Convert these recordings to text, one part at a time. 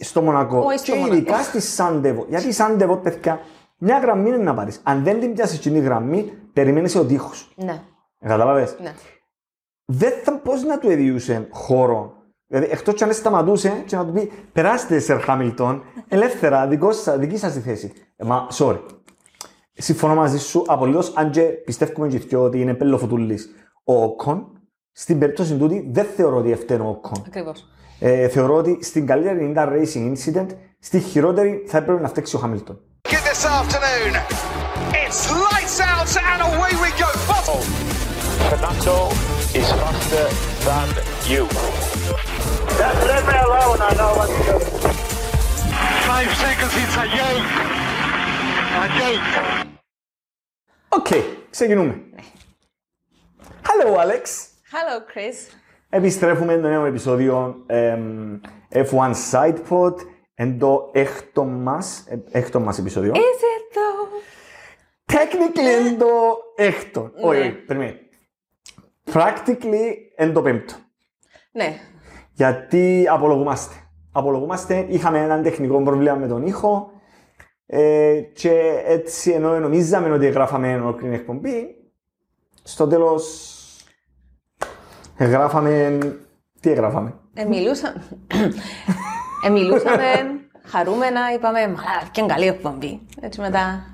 στο Μονακό Όχι στο και Μονακό. ειδικά στη Σάντεβο. Γιατί η Σάντεβο, παιδιά, μια γραμμή είναι να πάρεις. Αν δεν την πιάσεις την γραμμή, περιμένεις ο τείχος. Ναι, Κατάλαβε. ναι. Δεν θα πώς να του εδιούσε χώρο; Δηλαδή, εκτός κι αν σταματούσε και να του πει Περάστε, Σερ Χάμιλτον, ελεύθερα, δικό σας, δική σας τη θέση. Ε, μα, sorry. Συμφωνώ μαζί σου απολύτως, αν και πιστεύουμε και οι δυο ότι είναι πελοφουτούλη ο Όκον. Στην περίπτωση τούτη δεν θεωρώ ότι φταίνει ο Όκον. Ακριβώς. Ε, θεωρώ ότι στην καλύτερη 90η ρεύμα θα πρέπει να φτέξει ο Χάμιλτον. Είναι οι λάτε να Οκ, ξεκινούμε. Καλώ, Alex. Hello Chris. Επιστρέφουμε στο νέο επεισόδιο εμ, F1 SidePod εν το έκτο μας, ε, έκτο μας επεισόδιο. Is it though? Technically εν το έκτο. Όχι, Ναι. όχι, περιμένει. Practically εν το πέμπτο. Ναι, Γιατί απολογούμαστε. Απολογούμαστε, είχαμε έναν τεχνικό πρόβλημα με τον ήχο ε, και έτσι ενώ νομίζαμε ότι γράφαμε ολόκληρη εκπομπή, στο τέλος γράφαμε... Τι έγραφαμε. ε, μιλούσα... ε, μιλούσαμε χαρούμενα, είπαμε «Μαλά, και καλή εκπομπή». Έτσι μετά,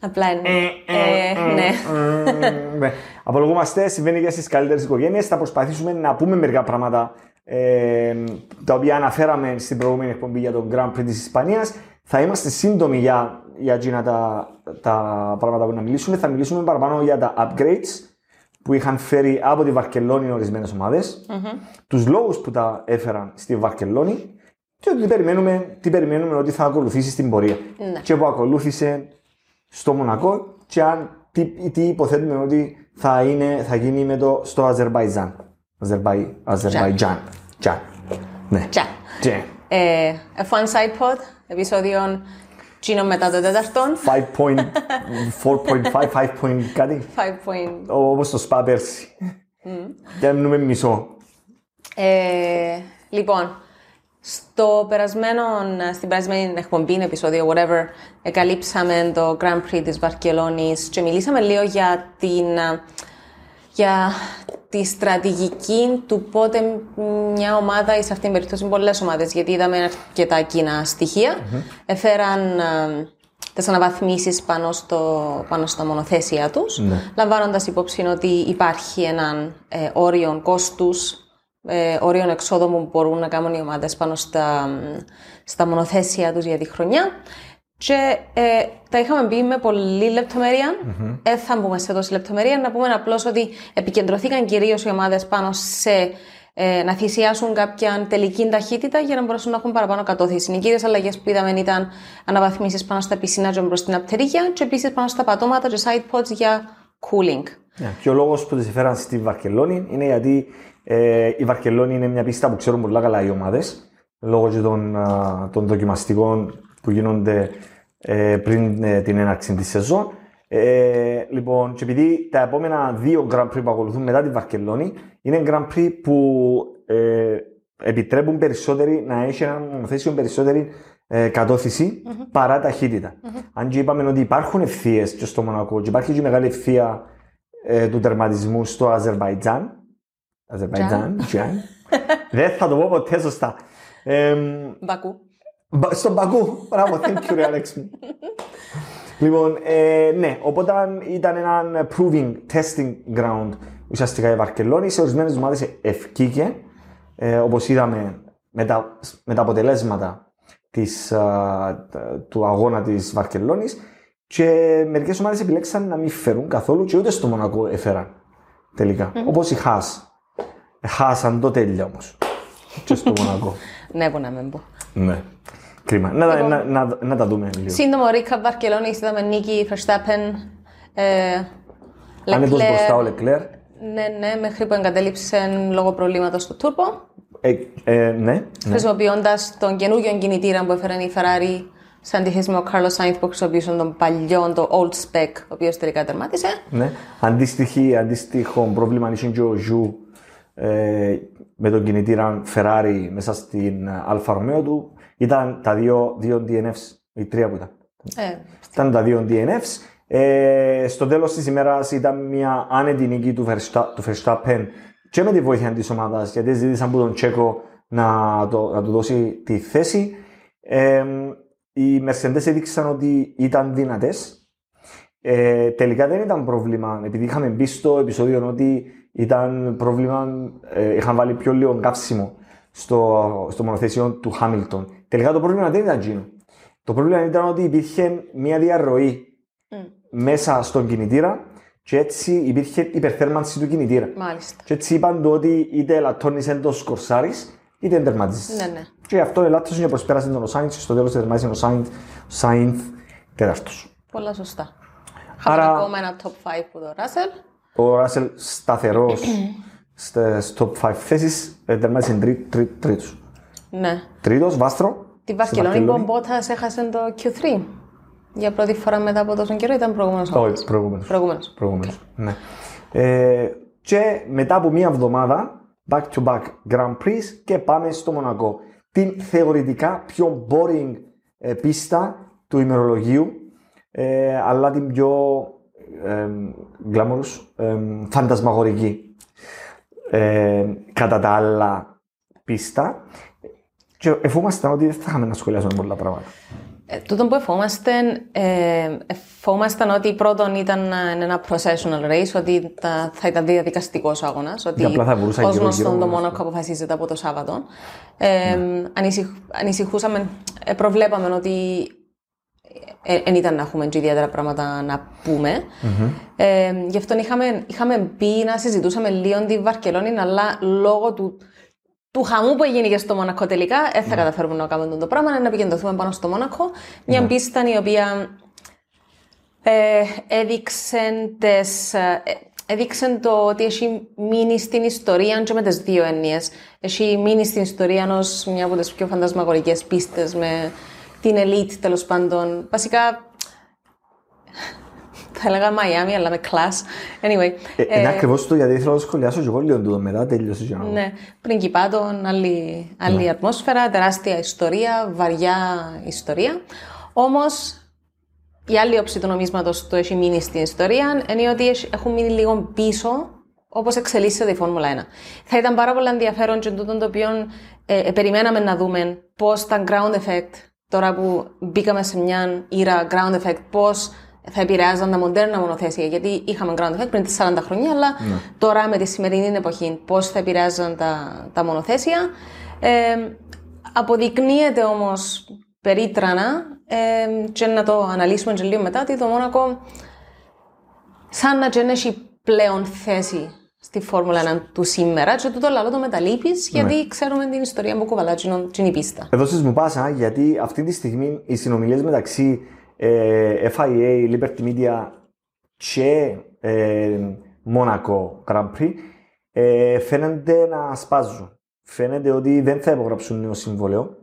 απλά είναι... Ε, ναι. ναι. Απολογούμαστε, συμβαίνει και στις καλύτερες οικογένειες. Θα προσπαθήσουμε να πούμε μερικά πράγματα ε, τα οποία αναφέραμε στην προηγούμενη εκπομπή για τον Grand Prix της Ισπανίας. Θα είμαστε σύντομοι για, για εκείνα τα, τα πράγματα που να μιλήσουμε. Θα μιλήσουμε παραπάνω για τα upgrades που είχαν φέρει από τη Βαρκελόνη ορισμένες ομάδες, τους λόγους που τα έφεραν στη Βαρκελόνη και ότι τι περιμένουμε, τι περιμένουμε ότι θα ακολουθήσει στην πορεία. Ναι. Και που ακολούθησε στο Μονακό και αν, τι, τι υποθέτουμε ότι θα, είναι, θα γίνει με το, στο Αζερβαϊτζάν. Αζερβαϊ, Αζερβαϊτζάν. Τζαν. Ναι. Τσα. Τζαν. Ε, F1 SidePod, επεισόδιο Τσίνο μετά το τέταρτον. 5.4.5, 5 point κάτι. 5 point. Όπως το σπα πέρσι. Και μείνουμε μισό. Ε, λοιπόν, στο περασμένο, στην περασμένη εκπομπή, επεισόδιο, whatever, εκαλύψαμε το Grand Prix της Βαρκελόνης και μιλήσαμε λίγο για την, α, για τη στρατηγική του πότε μια ομάδα ή σε αυτήν την περίπτωση πολλές ομάδες, γιατί είδαμε αρκετά κοινά στοιχεία, έφεραν α, τις αναβαθμίσεις πάνω, στο, πάνω στα μονοθέσια τους, Ναι. λαμβάνοντας υπόψη ότι υπάρχει έναν ε, όριο κόστους, ε, όριο εξόδου που μπορούν να κάνουν οι ομάδες πάνω στα, στα μονοθέσια τους για τη χρονιά. Και ε, τα είχαμε πει με πολλή λεπτομέρεια. Δεν θα μπούμε σε τόση λεπτομέρεια. Να πούμε απλώς ότι επικεντρωθήκαν κυρίως οι ομάδες πάνω σε ε, να θυσιάσουν κάποια τελική ταχύτητα για να μπορέσουν να έχουν παραπάνω κατώθηση. Οι κύριες αλλαγές που είδαμε ήταν αναβαθμίσεις πάνω στα πισίνα και μπρος στην απτερίγια και επίσης πάνω στα πατώματα και side pods για cooling. Ναι. Και ο λόγος που τις έφεραν στη Βαρκελόνη είναι γιατί ε, η Βαρκελόνη είναι μια πίστα που ξέρουν πολύ καλά οι ομάδες λόγω και των, α, των δοκιμαστικών που γίνονται ε, πριν ε, την έναρξη της σεζόν. Ε, λοιπόν, και επειδή τα επόμενα δύο Grand Prix που ακολουθούν μετά τη Βαρκελόνη είναι Grand Prix που ε, επιτρέπουν περισσότερη να έχει ένα μονοθέσιο περισσότερη ε, κατωθηση παρά ταχύτητα. Αν και είπαμε ότι υπάρχουν ευθείες και στο Μονακό και υπάρχει και μεγάλη ευθεία ε, του τερματισμού στο Αζερβαϊτζάν. Αζερβαϊτζάν, Τζαν. Δεν θα το πω ποτέ σωστά. Ε, Μπακού. Μπα- Στον Πακού. Μπράβο, thank you, ρε Alex μου. λοιπόν, ε, ναι, οπότε ήταν ένα proving testing ground ουσιαστικά η Βαρκελόνη. Σε ορισμένες ομάδες ευκήκε, ε, όπως είδαμε με τα, με τα αποτελέσματα της, α, τα- του αγώνα της Βαρκελόνης. Και μερικές ομάδες επιλέξαν να μην φέρουν καθόλου και ούτε στο Μονακό έφεραν τελικά. Όπως η Χάς. Χάσαν το τέλειο όμως. και στο Μονακό. Ναι, που να μην πω. Ναι. Κρίμα. Να, τα- Λοιπόν. να, να, να τα δούμε λίγο. Σύντομο recap Βαρκελόνης, είδαμε νίκη Verstappen, ε, Άνετος Leclerc. μπροστά ο Λεκλέρ. Ναι, ναι, μέχρι που εγκατέλειψε λόγω προβλήματος στο turbo, Ε, ε, ναι, ναι. χρησιμοποιώντας τον καινούργιο κινητήρα που έφερε η Ferrari σε αντίθεση με ο Carlos Sainz που χρησιμοποιούσε τον παλιό, το old spec, ο οποίος τελικά τερμάτισε. ναι. Αντίστοιχη, αντίστοιχο πρόβλημα είχε και ο Ζου ε, με τον κινητήρα Ferrari μέσα στην Alfa Romeo του. Ήταν τα δύο, δύο DNFs, οι τρία που ήταν. Ε, Ήταν τα δύο DNFs. Ε, στο τέλος της ημέρας ήταν μια άνετη νίκη του, Versta- του Verstappen και με τη βοήθεια της ομάδας γιατί ζήτησαν από τον Checo να, το, να του δώσει τη θέση. Ε, οι Mercedes έδειξαν ότι ήταν δυνατές. Ε, τελικά δεν ήταν πρόβλημα, επειδή είχαμε μπει στο επεισόδιο ότι ήταν πρόβλημα, ε, είχαν βάλει πιο λίγο καύσιμο στο, στο μονοθέσιο του Χάμιλτον. Τελικά το πρόβλημα δεν ήταν εκείνο. Το πρόβλημα ήταν ότι υπήρχε μια διαρροή μέσα στον κινητήρα και έτσι υπήρχε υπερθέρμανση του κινητήρα. μάλιστα. Και έτσι είπαν το ότι είτε ελαττώνεις εν το σκορσάρεις, είτε εντερματίζεις. Ναι, ναι. Και αυτό ελάττωσε και προσπέρασε τον ο Σάινθ και στο τέλος τερμάτισε ο Σάινθ, Σάινθ τέταρτος. Πολλά σωστά. Άρα- Είχαμε ακόμα ένα top 5 που το Ράσελ. Ο Ράσελ σταθερός στις top 5 θέσεις, ε, τερμάτισε τρί, τρί, τρίτος. Ναι. Τρίτος, βάστρο. Τη στη Βαρκελόνη που ο Βαρκελόνη. Μπότας έχασε το Q3. Για πρώτη φορά μετά από τόσο καιρό ήταν προηγούμενος. Όχι, προηγούμενος. Προηγούμενος. Προηγούμενος, ναι. Ε, και μετά από μία εβδομάδα, back to back Grand Prix και πάμε στο Μονακό. Την θεωρητικά πιο boring ε, πίστα του ημερολογίου, ε, αλλά την πιο ε, glamorous, ε, φαντασμαγορική. Ε, κατά τα άλλα πίστα. Και εφόμασταν ότι δεν θα είχαμε να σχολιάσουμε πολλά πράγματα. Ε, τούτο που εφόμαστε, ε, εφόμασταν ότι πρώτον ήταν ε, ένα processional race, ότι τα- θα ήταν διαδικαστικός αγώνας. Ότι Και απλά θα μπορούσα ως γύρω-γύρω γνωστόν το να- Μόνακο αποφασίζεται από το Σάββατο. Ε, ανησυχ- ανησυχούσαμε, ε, προβλέπαμε ότι δεν ήταν να έχουμε και ιδιαίτερα πράγματα να πούμε. Ε, γι' αυτό είχαμε, είχαμε μπει να συζητούσαμε λίγο τη Βαρκελόνη, αλλά λόγω του, του χαμού που έγινε και στο Μονακό τελικά, δεν θα καταφέρουμε να κάνουμε το πράγμα, να επικεντρωθούμε πάνω στο Μονακό. Μια πίστα η οποία ε, έδειξε, τις, ε, έδειξε το ότι έχει μείνει στην ιστορία και με τις δύο έννοιες. Έχει μείνει στην ιστορία ως μια από τις πιο φαντασμαγορικές πίστες με την elite τέλος πάντων. Βασικά θα έλεγα Miami, αλλά με class. Anyway. Ε, είναι ακριβώς το γιατί ήθελα να το σχολιάσω και εγώ λίγο τούτο μετά, τέλειωσε και να δω. Ναι, πριγκιπάτων, άλλη, άλλη Ναι. ατμόσφαιρα, τεράστια ιστορία, βαριά ιστορία. Όμως η άλλη όψη του νομίσματος του έχει μείνει στην ιστορία είναι ότι έχει- έχουν μείνει λίγο πίσω όπως εξελίσσεται η Φόρμουλα 1. Θα ήταν πάρα πολύ ενδιαφέρον και τούτο το οποίο ε, ε, περιμέναμε να δούμε πώς τα ground effect, τώρα που μπήκαμε σε μια ήρα ground effect, πώς θα επηρεάζαν τα μοντέρνα μονοθέσια. Γιατί είχαμε ground effect πριν τις 40 χρόνια, αλλά τώρα με τη σημερινή εποχή πώς θα επηρεάζαν τα, τα μονοθέσια. Ε, αποδεικνύεται όμως περίτρανα ε, και να το αναλύσουμε και λίγο μετά ότι το Μόνακο σαν να δεν έχει πλέον θέση στη Φόρμουλα 1 του σήμερα και τούτο λαλό το μεταλείπεις γιατί ξέρουμε την ιστορία που κουβαλά την η πίστα. Εδώ σας μου πάσα γιατί αυτή τη στιγμή οι συνομιλίες μεταξύ ε, FIA, Liberty Media και ε, Monaco Grand Prix ε, φαίνεται να σπάζουν. Φαίνεται ότι δεν θα υπογράψουν νέο συμβόλαιο.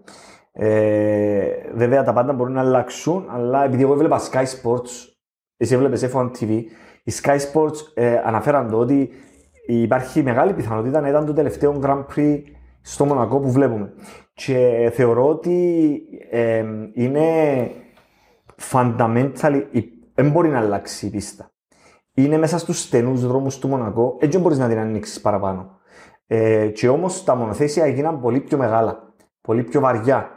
Ε, βέβαια τα πάντα μπορούν να αλλάξουν, αλλά επειδή εγώ έβλεπα Sky Sports, εσύ έβλεπες F1 TV, οι Sky Sports ε, αναφέραν το ότι υπάρχει μεγάλη πιθανότητα να ήταν το τελευταίο Grand Prix στο Μονακό που βλέπουμε. Και θεωρώ ότι ε, είναι fundamentally, δεν μπορεί να αλλάξει η πίστα. Είναι μέσα στους στενούς δρόμους του Μονακό, έτσι δεν μπορείς να την ανοίξεις παραπάνω. Ε, και όμως τα μονοθέσια έγιναν πολύ πιο μεγάλα, πολύ πιο βαριά.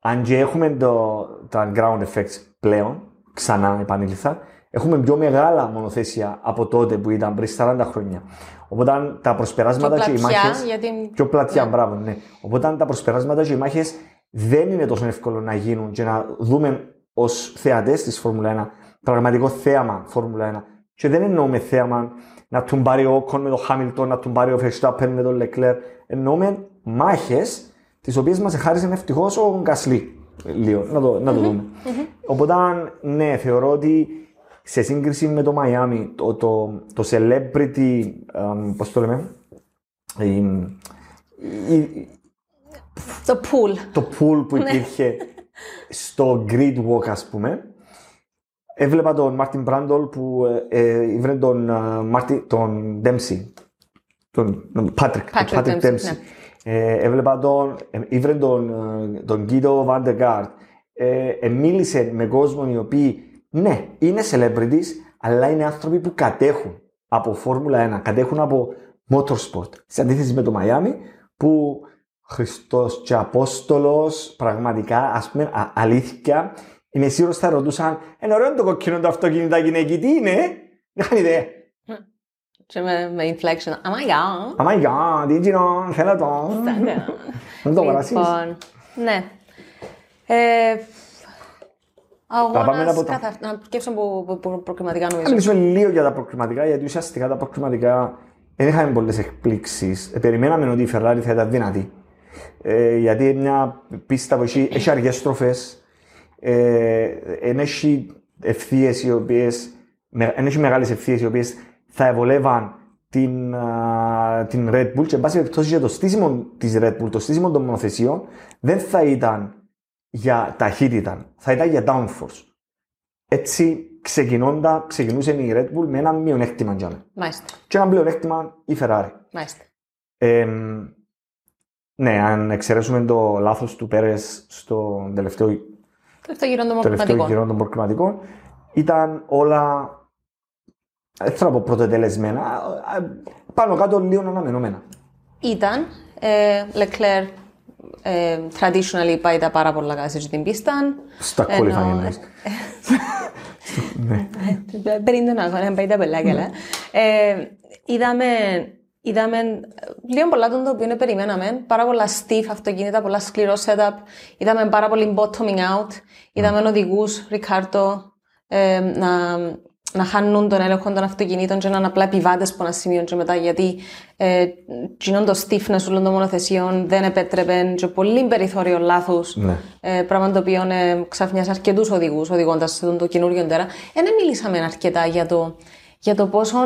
Αν και έχουμε το, τα ground effects πλέον, ξανά επανήλθα, έχουμε πιο μεγάλα μονοθέσια από τότε που ήταν πριν 40 χρόνια. Οπότε τα προσπεράσματα Πιο και οι πλατιά, μάχες... γιατί- Πιο πλατιά, Ναι. μπράβο, ναι. Οπότε τα προσπεράσματα και οι μάχες δεν είναι τόσο εύκολο να γίνουν και να δούμε ως θεατές της Φόρμουλα 1 πραγματικό θέαμα Φόρμουλα 1. Και δεν εννοούμε θέαμα να τον πάρει ο Όκον με τον Χάμιλτον, να τον πάρει ο Verstappen με τον Λεκλέρ. Εννοούμε μάχες τις οποίες μας εχάρισε ευτυχώς ο Γκασλί. Λίγο, να το, να το δούμε. Οπότε, ναι, θεωρώ ότι σε σύγκριση με το Miami, το, το, το celebrity, εμ, πώς το λέμε, η, η- Το pool. το pool που υπήρχε στο grid walk, ας πούμε, έβλεπα τον Μάρτιν Μπράντολ που ε, ε, ήβρε τον, ε, Μάρτι- τον Dempsey τον τον Patrick, Patrick τον Patrick Dempsey, Dempsey. ναι. Ε, έβλεπα τον, ε, ήβρε τον, ε, τον Guido Van der Gaart. Ε, ε, μίλησε με κόσμο οι οποίοι, ναι, είναι celebrities, αλλά είναι άνθρωποι που κατέχουν από Φόρμουλα 1, κατέχουν από motorsport. Σε αντίθεση με το Miami, που Χριστός και Απόστολος, πραγματικά, ας πούμε, α, αλήθεια, είμαι σίγουρος θα ρωτούσαν, είναι ωραίο το κοκκινό το αυτοκίνητα γυναίκη, τι είναι, δεν είχαν ιδέα. Και με, με inflection. Oh my god. Oh my god, τι γίνω, θέλω το. Δεν το παρασύσεις. Λοιπόν, ναι. Ε, Θα πάμε αγώνας από τα- καθα... Να πιέψω από, από- από προκριματικά Να νομίζω. μιλήσουμε λίγο για τα προκριματικά, γιατί ουσιαστικά τα προκριματικά δεν είχαμε πολλές εκπλήξεις. περιμέναμε ότι η Ferrari θα ήταν δυνατή. Ε, γιατί είναι μια πίστα που έχει, έχει αργές στροφές, ε, εν έχει ευθείες οι οποίες. εν έχει μεγάλες ευθείες οι οποίες θα ευολεύαν την, α, την Red Bull και εν πάση περιπτώσει για το στήσιμο της Red Bull, το στήσιμο των μονοθεσιών δεν θα ήταν για ταχύτητα, θα ήταν για downforce. Έτσι, ξεκινώντα, ξεκινούσε η Red Bull με ένα μειονέκτημα για μένα. Μάλιστα. Και ένα πλεονέκτημα η Ferrari. Μάλιστα. Ε, ναι, αν εξαιρέσουμε το λάθος του Πέρες στο τελευταίο, Τελευταίο γύρο των τελευταίο προκριματικών. γύρο των προκριματικών, ήταν όλα, δεν θέλω να πω πρωτοτελεσμένα, α, πάνω κάτω λίγο αναμενόμενα. Ήταν. Ε, Leclerc ε, traditionally πάει τα πάρα πολλά καλά στην πίστα. Στα Ενώ- qualifying εννοείς. ναι. Πριν τον αγώνα, πάει τα πολλά καλά. Ε, είδαμε, είδαμε λίγο πολλά τον το οποίο περιμέναμε. Πάρα πολλά stiff αυτοκίνητα, πολλά σκληρό setup. Είδαμε πάρα πολύ bottoming out. Είδαμε οδηγούς, Ρικάρτο, ε, να, να χάνουν τον έλεγχο των αυτοκινήτων και να είναι απλά επιβάτες από ένα σημείο και μετά γιατί ε, κοινών το stiffness όλων των μονοθεσιών δεν επέτρεπε και πολύ περιθώριο λάθους. Ναι. Ε, πράγμα το οποίο ε, ξαφνιάζει αρκετούς οδηγούς οδηγώντας το καινούριο τέρα. Ε, δεν μιλήσαμε αρκετά για το, για το πόσο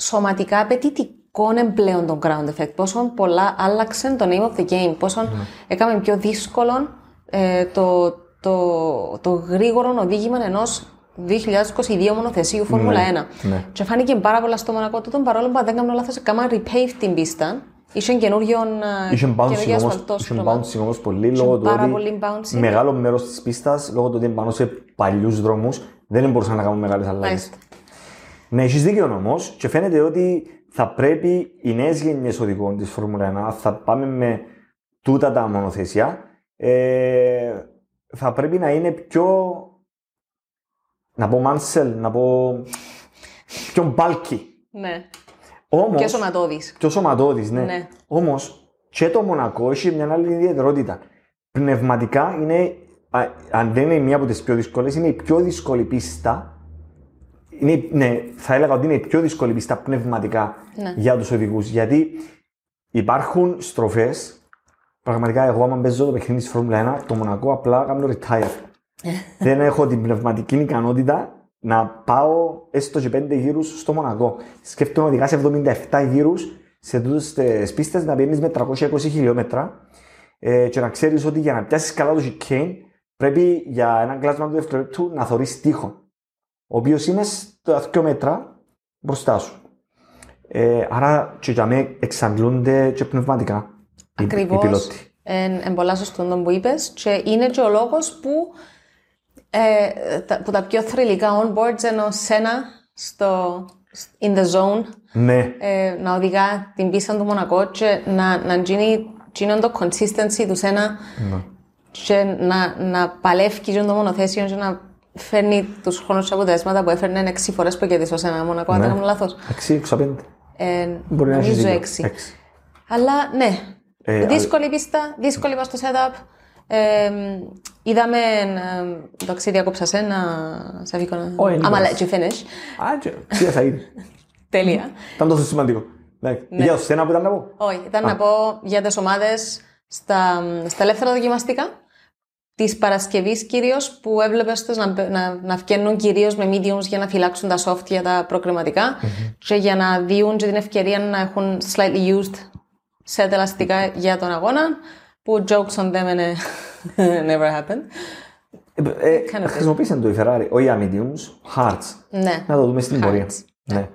σωματικά απαιτητικό είναι πλέον το ground effect. Πόσο πολλά άλλαξε το name of the game. Πόσο Ναι. έκαμε πιο δύσκολο ε, το, το, το γρήγορο οδήγημα ενός 2022 μονοθεσίου Φόρμουλα 1. ναι. Και φάνηκε πάρα πολλά στο Μονακό τούτο, παρόλο που αν δεν κάνω λάθος, έκανα repave την πίστα. Είχε καινούριο ε, Είχε bouncing καινούριο όμως, ασφαλτόστρωμα. είχε bouncing όμως πολύ λόγω του πάρα ότι πολύ bouncing. μεγάλο μέρος της πίστας λόγω του ότι είναι πάνω σε παλιούς δρόμους δεν μπορούσαν να κάνουν μεγάλες αλλαγές. Μάλιστα. Ναι, έχεις δίκιο όμως και φαίνεται ότι θα πρέπει οι νέες γενιές οδηγών της Φόρμουλα 1, θα πάμε με τούτα τα μονοθέσια, ε, θα πρέπει να είναι πιο. να πω Μάνσελ, να πω. πιο μπάλκι. Ναι. Όμως, Πιο σωματώδης. πιο σωματώδης, ναι. Ναι. Όμως και το Μονακό έχει μια άλλη ιδιαιτερότητα. Πνευματικά είναι, α, αν δεν είναι μία από τις πιο δύσκολες, είναι η πιο δύσκολη πίστα. Είναι, ναι, θα έλεγα ότι είναι η πιο δύσκολη πίστα πνευματικά Ναι. για τους οδηγούς. Γιατί υπάρχουν στροφές. Πραγματικά, εγώ, άμα παίζω το παιχνίδι της Φόρμουλα 1, το Μονακό απλά κάνω retire. δεν έχω την πνευματική ικανότητα να πάω έστω και πέντε γύρους στο Μονακό. Σκέφτομαι να οδηγά σε 77 γύρους σε τούτες τις πίστες να πηγαίνεις με 320 χιλιόμετρα ε, και να ξέρεις ότι για να πιάσεις καλά το chicane πρέπει για ένα κλάσμα του δευτερόλεπτου να θωρείς τείχο. Ο οποίος είναι στα 2 μέτρα μπροστά σου. Ε, άρα και για μένα εξαντλούνται και πνευματικά οι, οι Ακριβώς. πιλότοι. Εν, εν πολλά σωστό το που είπες, και είναι και ο λόγος που, ε, τα, που τα πιο θρηλυκά onboards ενώ σένα στο in the zone Ναι, ε, να οδηγά την πίστα του Μονακό και να, να γίνει γίνον το consistency του σένα και να, να παλεύει και το μονοθέσιο και να φέρνει τους χρόνους και αποτελέσματα που έφερνε 6 φορές που κερδίσω σε ένα Μονακό, αν δεν κάνω λάθος. αξί, έξω πέντε. Ε, Μπορεί να έχεις νομίζω δίκιο. 6. Αλλά ναι, Ε, δύσκολη πίστα, δύσκολη πας στο setup. Ε, είδαμε, ε, εντάξει διακόψα σε να σε αφήκω να... Όχι, Άμα εντάξει. let you finish. Α, και, ξία θα είναι. Τέλεια. Ήταν τόσο σημαντικό. Ναι. Για σένα που ήταν να πω. Όχι, ήταν να πω για τις ομάδες στα, στα ελεύθερα δοκιμαστικά. Της Παρασκευής κυρίως που έβλεπες του να, να, να βγαίνουν κυρίως με mediums για να φυλάξουν τα soft για τα προκριματικα και για να δίνουν και την ευκαιρία να έχουν slightly used set ελαστικά για τον αγώνα. Που jokes on them and it never happened. Ε, ε, Kind of χρησιμοποίησαν το η Ferrari, όχι για mediums, hearts. Ναι. Να το δούμε στην Hearts. πορεία. Ναι.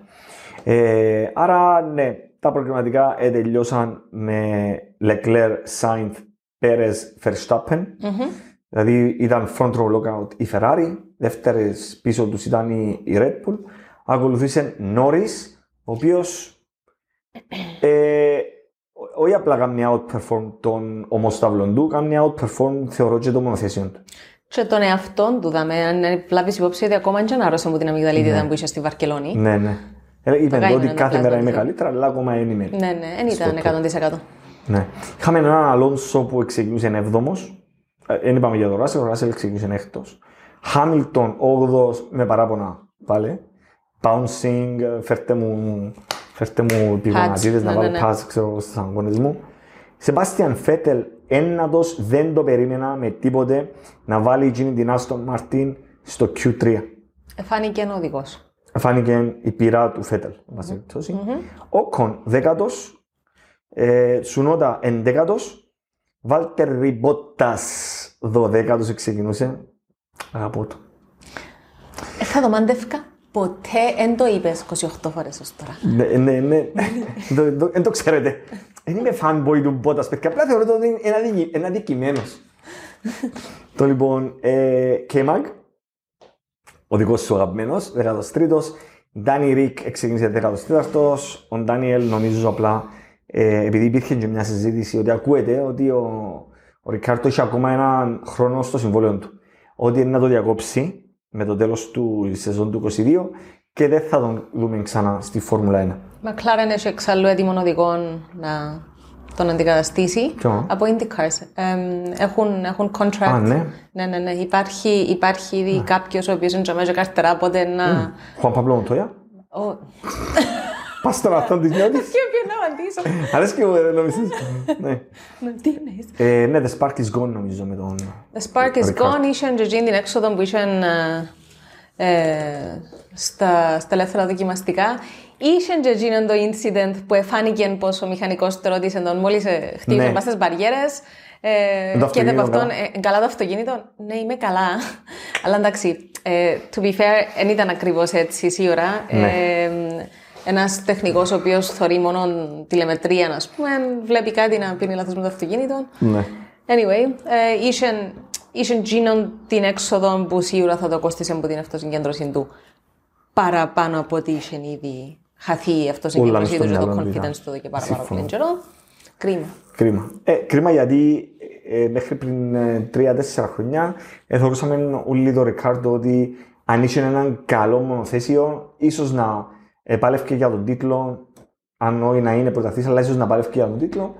Ε, άρα, ναι, τα προκριματικά ε, τελειώσαν με Leclerc, Sainz, Perez, Verstappen. Δηλαδή ήταν front row lockout η Ferrari, δεύτερες πίσω τους ήταν η, η Red Bull. Ακολουθήσε Norris, ο οποίος ε, ό- όχι απλά κάνει outperform τον ομοσταυλον του, κάνει outperform θεωρώ και το μονοθέσιο του. Και τον εαυτόν του δάμε, αν βλάβεις υπόψη ότι ακόμα δεν άρρωσε από την αμυγδαλίτιδα που είσαι στη Βαρκελόνη. Ναι, ναι. Ε, Είπε κάνει ότι ένα κάθε πλάσμα μέρα είμαι του. καλύτερα, αλλά ακόμα δεν είμαι. Ναι, ναι, δεν ήταν 100%. Ναι. Είχαμε έναν Αλόνσο που ξεκινούσε 7ο. Δεν είπαμε για τον Ράσελ, ο Ράσελ ξεκινούσε 6ο. Χάμιλτον 8ο με παράπονα πάλι. Bouncing, ε, φέρτε μου, φέρτε μου πηγονατίδες να ναι, βάλω ναι, ναι. pass ξέρω, στους αγώνες μου. Σεμπάστιαν Φέτελ ένατος δεν το περίμενα με τίποτε να βάλει εκείνη την Άστον Μαρτίν στο Q3. Φάνηκε ένα οδηγό. Φάνηκε η πειρά του Φέτελ. εν πάση περιπτώσει. Ο Κον δέκατος, ε, Σουνότα ενδέκατος, Βάλτερ Ριμπότας δωδέκατος ξεκινούσε. Αγαπώ το. Ε, θα το μάντευκα ποτέ, δεν το είπες 28 φορές ως τώρα. Ναι, ναι, ναι. Δεν το- Δεν το ξέρετε. Δεν είμαι fanboy του Μπότας, παιδιά. Απλά θεωρώ ότι είναι ένα δικη- ένα δικημένος. Το λοιπόν, ε, Κέμαγκ, ο δικός σου αγαπημένος, 13ος. Ντάνι Ρικ ξεκίνησε 14ος. Ο Ντάνιελ νομίζω απλά, ε, επειδή υπήρχε και μια συζήτηση ότι ακούεται ότι ο, ο Ρικάρτο έχει ακόμα έναν χρόνο στο συμβόλαιο του. Ότι είναι να το διακόψει με το τέλος του σεζόν του 22 και δεν θα τον δούμε ξανά στη Φόρμουλα 1. Μακλάρεν έχει εξάλλου έτοιμων οδηγών να τον αντικαταστήσει Ποιο; από IndyCars. Εμ, έχουν, έχουν contract. Α, ναι. ναι, ναι, ναι. Υπάρχει, υπάρχει ήδη κάποιος ο οποίος είναι τζαμέζε καρτερά, οπότε να... Χουάν Παμπλό Μοντόια. Ο- Πας στον αυτόν της νιώτης. Και ποιο να απαντήσω. Αρέσει και μου ε, νομίζεις; Ναι. Τι εννοείς. Ε, Ναι, The Spark is Gone νομίζω με τον... The spark is Ricard. gone, είχε και εκείνη την έξοδο που είχε ε, ε, στα, στα ελεύθερα δοκιμαστικά. Είχε και εκείνο το incident που εφάνηκε πως ο μηχανικός του ρώτησε τον μόλις ε, χτύπησε Ναι. πας στις μπαριέρες ε, Με το και δεν από αυτοκίνητο, αυτόν, καλά. ε, καλά το αυτοκίνητο. Ναι, είμαι καλά. Αλλά εντάξει, ε, to be fair, δεν ήταν ακριβώς έτσι σίγουρα. Ναι. Ε, ένας τεχνικός ο οποίος θωρεί μόνο τηλεμετρία, ας πούμε, βλέπει κάτι να πίνει λάθος με το αυτοκίνητο. Ναι. Anyway, ε, είχεν, είχεν γίνον την έξοδο που σίγουρα θα το κόστησε από την αυτοσυγκέντρωση του παραπάνω από ό,τι είχε ήδη χαθεί η αυτοσυγκέντρωση μες του στο και το μυαλό, confidence είδα. του εδώ και πάρα, πάρα Συμφωνώ. πολύ καιρό. Κρίμα. Κρίμα. Ε, κρίμα γιατί ε, μέχρι πριν ε, τρία-τέσσερα χρόνια ε, θεωρούσαμε όλοι το Ρικάρντο ότι αν είχε έναν καλό μονοθέσιο, ίσως να επάλευκε για τον τίτλο, αν όχι να είναι πρωταθλητής, αλλά ίσως να παλεύει για τον τίτλο.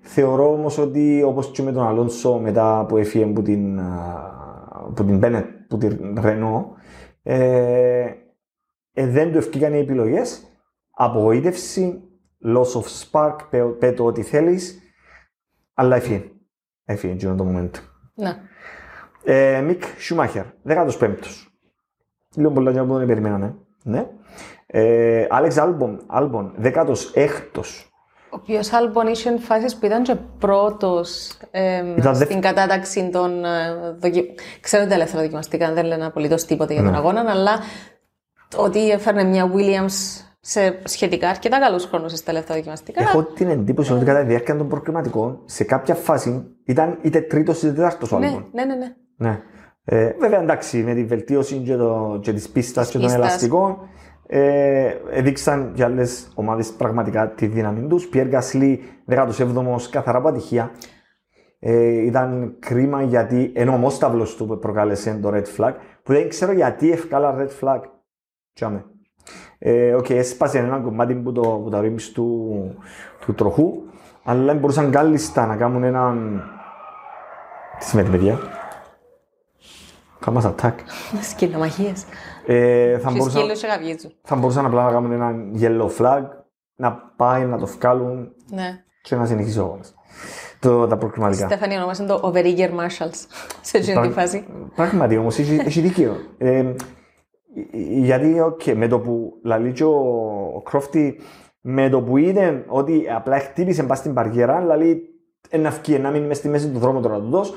Θεωρώ όμως ότι όπως και με τον Αλόνσο μετά που έφυγε από την, α, από την Bennett, που την Renault, ε, ε, δεν του ευκήκαν οι επιλογές. Απογοήτευση, loss of spark, πέ- πε το ό,τι θέλεις, αλλά έφυγε. Έφυγε εκείνο το moment. Ναι. Ε, Μικ Σουμάχερ, 15ο. Λίγο πολλά για που δεν περιμέναμε. Ναι. Ε, Άλεξ Άλμπον, Άλμπον 16ο. Ο οποίος Άλμπον είχε φάσει που ήταν και πρώτος Ήταν στην δευ- κατάταξη των. ε, δοκι... Ξέρω ότι τα ελεύθερα δοκιμαστικά δεν λένε απολύτως τίποτα για τον Ναι. αγώνα, αλλά ότι έφερνε μια Williams σε σχετικά αρκετά καλούς χρόνους στα ελεύθερα δοκιμαστικά. Έχω την εντύπωση ότι κατά τη διάρκεια των προκριματικών, σε κάποια φάση ήταν είτε τρίτος είτε τέταρτο ο ναι, Άλμπον. ναι, ναι, ναι. Ναι. Ε, βέβαια εντάξει, με τη βελτίωση και, το, και της πίστας και των πίστας. ελαστικών ε, έδειξαν και άλλες ομάδες πραγματικά τη δύναμη τους. Πιέρ Γκασλή, 17ος, καθαρά από ατυχία. Ε, ήταν κρίμα γιατί ενώ ο μόσταυλος του που προκάλεσε το red flag, που δεν ξέρω γιατί ευκάλα red flag. Τσάμε. Ε, οκ, έσπασε ένα κομμάτι που το, που τα ρίμψ του, του τροχού, αλλά μπορούσαν κάλλιστα να κάνουν έναν... Τι σημαίνει παιδιά; Κάμας attack. Σκυλομαχίε. Ε, θα, Και μπορούσαν, σκύλο σε γαβιέτσου. θα μπορούσαν απλά να κάνουν έναν yellow flag, να πάει να το βγάλουν Ναι. και να συνεχίσει ο αγώνας. Το, τα προκριματικά. Στέφανη ονόμασαν το Overeager Marshalls σε εκείνη τη φάση. Πράγματι όμως έχει, έχει δίκιο. Ε, γιατί okay, με το που λαλεί και ο, ο Κρόφτη με το που είδε ότι απλά χτύπησε πας στην παριέρα, λαλεί ένα αυκεί, να μείνει μες στη μέση του δρόμου τώρα του δώσ,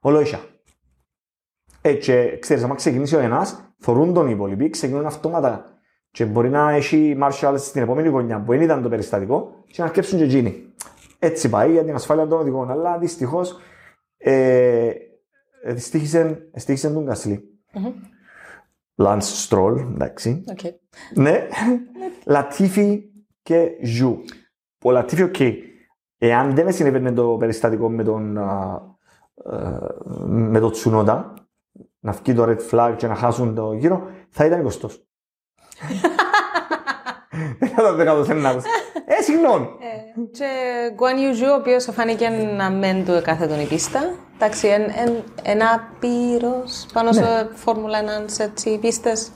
όλο ίσα. Ε, και ξέρεις, άμα ξεκινήσει ο ένας, θωρούν τον οι υπόλοιποι, ξεκινούν αυτόματα Και μπορεί να έχει marshals στην επόμενη γωνιά που δεν ήταν το περιστατικό και να αρκέψουν και εκείνοι. Έτσι πάει για την ασφάλεια των οδηγών. Αλλά δυστυχώς ε, δυστύχησε, δυστύχησε τον Γκασλί. Λανς Στρολ, εντάξει. Οκ. Ναι. Λατίφι και Ζου. Ο Λατίφι, οκ. Εάν δεν συνέβαινε το περιστατικό με τον, α, ε, με το Τσουνόντα, να βγει το red flag και να χάσουν το γύρο, θα ήταν 20. Δεν θα το δεκατός εννάκος. Ε, συγγνώμη. Και Γκουάν Ιουζού, ο οποίος φάνηκε να μεν του εκάθετον η πίστα. Εντάξει, εν, εν, ένα πύρος πάνω σε Φόρμουλα 1 σε έτσι πίστες.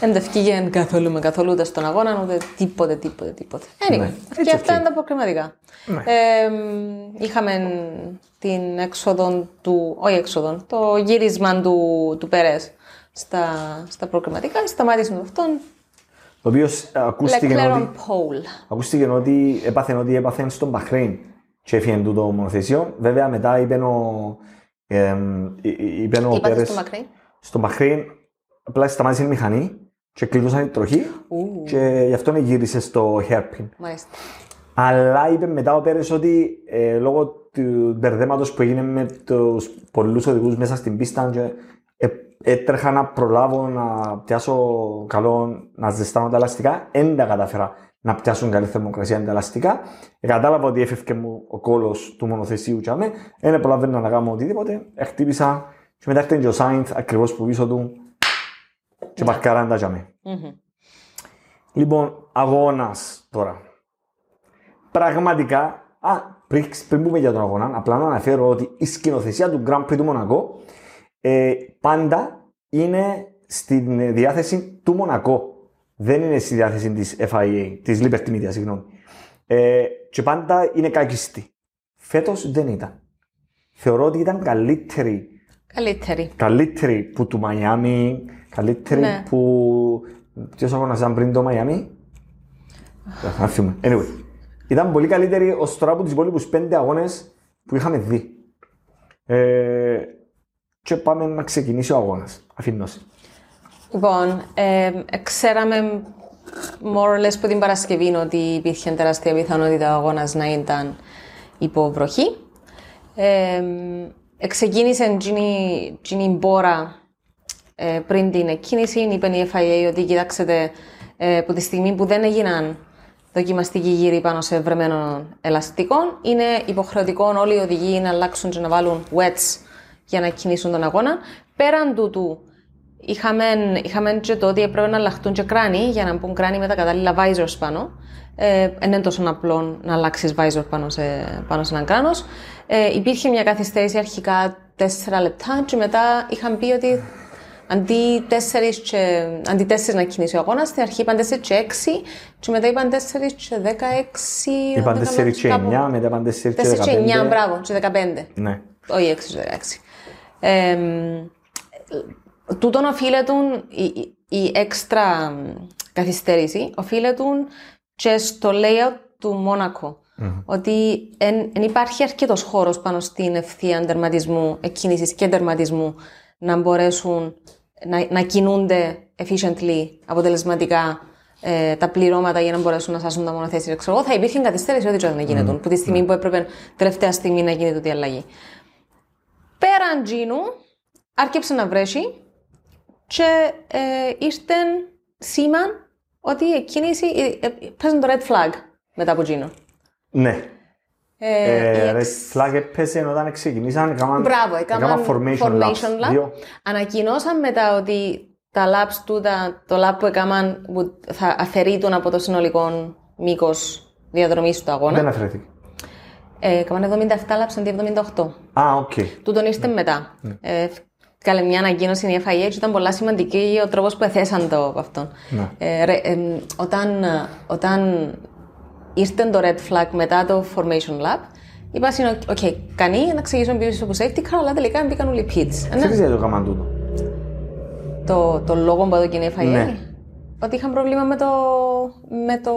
Δεν τα βγήκε καθόλου με καθόλου ούτε στον αγώνα, ούτε τίποτε, τίποτε, τίποτε. Anyway, Ναι, και it's αυτά okay. είναι τα προκριματικά. Ναι. Ε, είχαμε την έξοδο του, όχι έξοδο, το γύρισμα του, του Περές στα, στα προκριματικά. Σταμάτησε με αυτόν. Το οποίος ακούστηκε Leclerc on ότι, pole. ακούστηκε ότι έπαθε ότι έπαθε στον Μπαχρέιν και έφυγε τούτο μονοθεσίο. Βέβαια μετά είπε ο, εμ, εί- εί- είπε ο Τι είπατε Πέρες στο Μακρύν. στον Μπαχρέιν απλά σταμάτησε η μηχανή και κλειδώσαν η τροχή Ου. και γι' αυτό γύρισε στο hairpin. Μάλιστα. Αλλά είπε μετά ο Πέρες ότι ε, λόγω του μπερδέματος που έγινε με τους πολλούς οδηγούς μέσα στην πίστα και ε, έτρεχα να προλάβω να πιάσω καλό, να ζεστάνω τα ελαστικά, δεν τα κατάφερα να πιάσουν καλή θερμοκρασία τα ελαστικά. Ε, κατάλαβα ότι έφευκε μου ο κόλος του μονοθεσίου και αμέ, δεν προλαβαίνω να κάνω οτιδήποτε, χτύπησα και μετά έρθει και ο Σάινθ ακριβώς που πίσω του και παρκάραν τα τζαμέ. Μμμ. Λοιπόν, αγώνας τώρα. Πραγματικά, α, πριν, πριν πούμε για τον αγώνα, απλά να αναφέρω ότι η σκηνοθεσία του Grand Prix του Μονακό ε, πάντα είναι στην διάθεση του Μονακό. Δεν είναι στη διάθεση της FIA, της Liberty Media, συγγνώμη. Ε, και πάντα είναι κακιστή. Φέτος δεν ήταν. Θεωρώ ότι ήταν καλύτερη Καλύτερη. καλύτερη που του Μαϊάμι, καλύτερη Ναι. που. Ποιος αγώνα ήταν πριν το Μαϊάμι; Να θυμούμε. Anyway. Ήταν πολύ καλύτερη ως τώρα από τους υπόλοιπους πέντε αγώνες που είχαμε δει. Ε, και πάμε να ξεκινήσει ο αγώνας. Αφήνω. σε. Λοιπόν, ε, ξέραμε more or less που την Παρασκευή ότι υπήρχε τεράστια πιθανότητα ο αγώνας να ήταν υπό βροχή. Ε, ξεκίνησε τζινι, τζινι μπόρα ε, πριν την εκκίνηση. Είπε η FIA ότι κοιτάξτε, ε, από τη στιγμή που δεν έγιναν δοκιμαστικοί γύροι πάνω σε βρεμένο ελαστικό, είναι υποχρεωτικό όλοι οι οδηγοί να αλλάξουν και να βάλουν wets για να κινήσουν τον αγώνα. Πέραν τούτου, είχαμε, είχαμε και το ότι έπρεπε να αλλάχτούν και κράνη για να μπουν κράνη με τα κατάλληλα visors πάνω. Ε, δεν είναι τόσο απλό να αλλάξεις visor πάνω σε, πάνω σε έναν κράνος. Ε, υπήρχε μια καθυστέρηση αρχικά 4 λεπτά και μετά είχαν πει ότι αντί 4, και, αντί 4 να κινήσει ο αγώνας, στην αρχή είπαν 4 και 6 και μετά είπαν 4 και 16. Είπαν δεν 4 κάνω και κάπου. 9, μετά είπαν 4 και 4 και 9, 15. μπράβο, και 15. Ναι. Όχι 6 και 16. Ε, τούτον οφείλεται η, η, η έξτρα καθυστέρηση οφείλεται και στο layout του μονακο Ότι δεν υπάρχει αρκετός χώρος πάνω στην ευθεία τερματισμού, εκκίνησης και τερματισμού να μπορέσουν να, να κινούνται efficiently, αποτελεσματικά ε, τα πληρώματα για να μπορέσουν να σάσουν τα μονοθέσια. Ξέρω εγώ, θα υπήρχε καθυστέρηση ό,τι και να γίνεται. Που τη στιγμή που έπρεπε τελευταία στιγμή να γίνει τούτη η αλλαγή. Πέραν τζίνου, άρχισε να βρέσει και ε, ήρθε σήμα ότι η κίνηση ε, ε, παίζουν το red flag μετά από τζίνο. Ναι. Ε, η Ε, εξ- red flag έπεσε όταν ξεκινήσαν. Έκαναν, Μπράβο, έκαναν formation, laps. lap. Δύο. Ανακοινώσαν μετά ότι τα laps τούτα, το lap που έκαναν που θα αφαιρείτουν από το συνολικό μήκος διαδρομής του αγώνα. Δεν αφαιρέθηκε. Ε, έκαναν 77 laps αντί 78. Α, οκ. Τούτον ήρθε μετά. Ε, Εύκαλε μια ανακοίνωση η FIA και ήταν πολλά σημαντική ο τρόπος που έθεσαν το από αυτόν. Ναι. Ε, ρε, εμ, όταν, όταν ήρθε το red flag μετά το formation lap, είπα είναι οκ, κανεί να ξεκινήσουμε πίσω από safety car, αλλά τελικά μπήκαν όλοι οι pits. Ε, ναι. Ξέρεις γιατί το έκαναν τούτο; το, το λόγο που έδωκε η FIA. Ναι. Ότι είχαν πρόβλημα με το, με το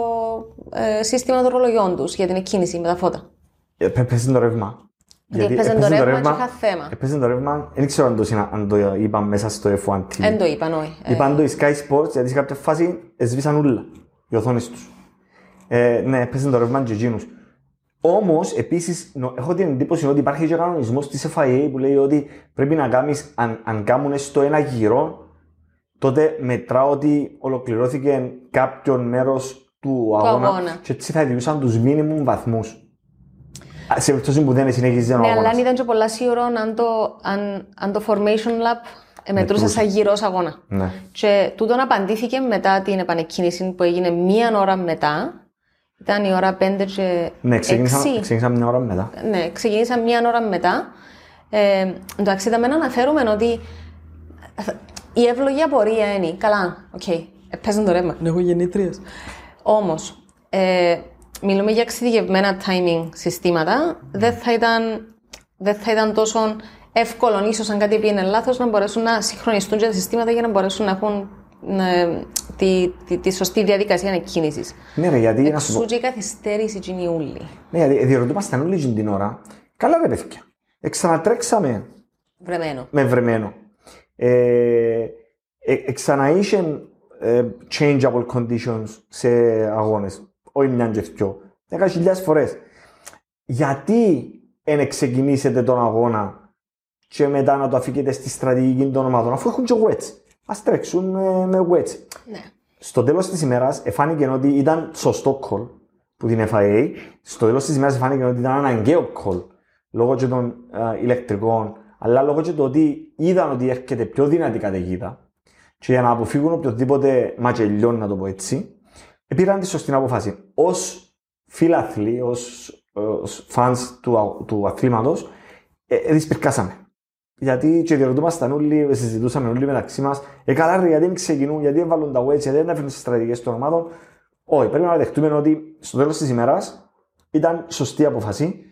ε, σύστημα των ρολογιών τους για την εκκίνηση με τα φώτα. Ε, πε- Έππεσε το ρεύμα. Γιατί έππεσε το ρεύμα και είχα θέμα. Έππεσε το ρεύμα, δεν ξέρω αν το, συνα- αν το είπαν μέσα στο F1 TV. Δεν το είπαν, όχι. Ε, Είπαν το οι Sky Sports γιατί σε κάποια φάση εσβήσαν ούλα οι οθόνες τους. Ε, ναι, έπαιζε το ρεύμα και εκείνους. Όμως, επίσης, νο- έχω την εντύπωση ότι υπάρχει και ο κανονισμός της FIA που λέει ότι πρέπει να κάνεις, αν, αν κάνουν στο ένα γύρο, τότε μετρά ότι ολοκληρώθηκε κάποιον μέρος του αγώνα, αγώνα. και έτσι θα διούσαν τους μίνιμουμ βαθμούς. Α, Σε περίπτωση που δεν συνέχιζε ο Ναι, αλλά αγώνας. αν ήταν και πολλά σίγουρο αν το, αν, αν το formation lap ε, μετρούσε σαν γύρω αγώνα. Ναι. Και τούτον απαντήθηκε μετά την επανεκκίνηση που έγινε μία ώρα μετά. Ήταν η ώρα 5 και Ναι, ξεκίνησα, 6. ξεκίνησα μια ώρα μετά. Ναι, ξεκινήσαμε μία ώρα μετά. Ε, εντάξει, είδαμε να αναφέρουμε ότι η εύλογη απορία είναι καλά, οκ, okay, παίζουν το ρεύμα. Έχω γεννήτριες. Όμως, ε, μιλούμε για εξειδικευμένα timing συστήματα. Δεν θα ήταν, δεν θα ήταν τόσο εύκολο, ίσως αν κάτι πήγαινε λάθος, να μπορέσουν να συγχρονιστούν και τα συστήματα για να μπορέσουν να έχουν ε, τη, τη, τη σωστή διαδικασία εκκίνησης. Ναι, ρε, γιατί να σου πω. Εξού και η καθυστέρηση γίνει ούλη. Ναι, γιατί διερωτούμασταν όλοι εκείνη την ώρα. Καλά, ρε παιδιά. Εξανατρέξαμε Βρεμένο. με βρεμένο. Ε, ε, εξαναείσαι ε, changeable conditions σε αγώνες. Όχι μια και δυο. Δέκα χιλιάδες φορές. Γιατί εν ξεκινήσετε τον αγώνα και μετά να το αφήκετε στη στρατηγική των ομάδων, αφού έχουν και wets. Ας τρέξουν με, με wets. Ναι. Στο τέλος της ημέρας εφάνηκε ότι ήταν σωστό call που την FIA. Στο τέλος της ημέρας εφάνηκε ότι ήταν αναγκαίο call λόγω και των α, ηλεκτρικών, αλλά λόγω και του ότι είδαν ότι έρχεται πιο δυνατή καταιγίδα και για να αποφύγουν οποιοδήποτε ματσελιών, να το πω έτσι, πήραν τη σωστή αποφάση. Ω φίλαθλοι, ως fans του, α- του αθλήματος, ε, ε, δυσπυρκάσαμε. Γιατί και διερωτούμασταν όλοι, συζητούσαμε όλοι μεταξύ μας, ε, καλά, ρε, γιατί δεν ξεκινούν, γιατί έβαλαν τα wedge, γιατί δεν έφεραν στι στρατηγικές των ομάδων. Όχι, πρέπει να δεχτούμε ότι στο τέλος της ημέρας ήταν σωστή απόφαση.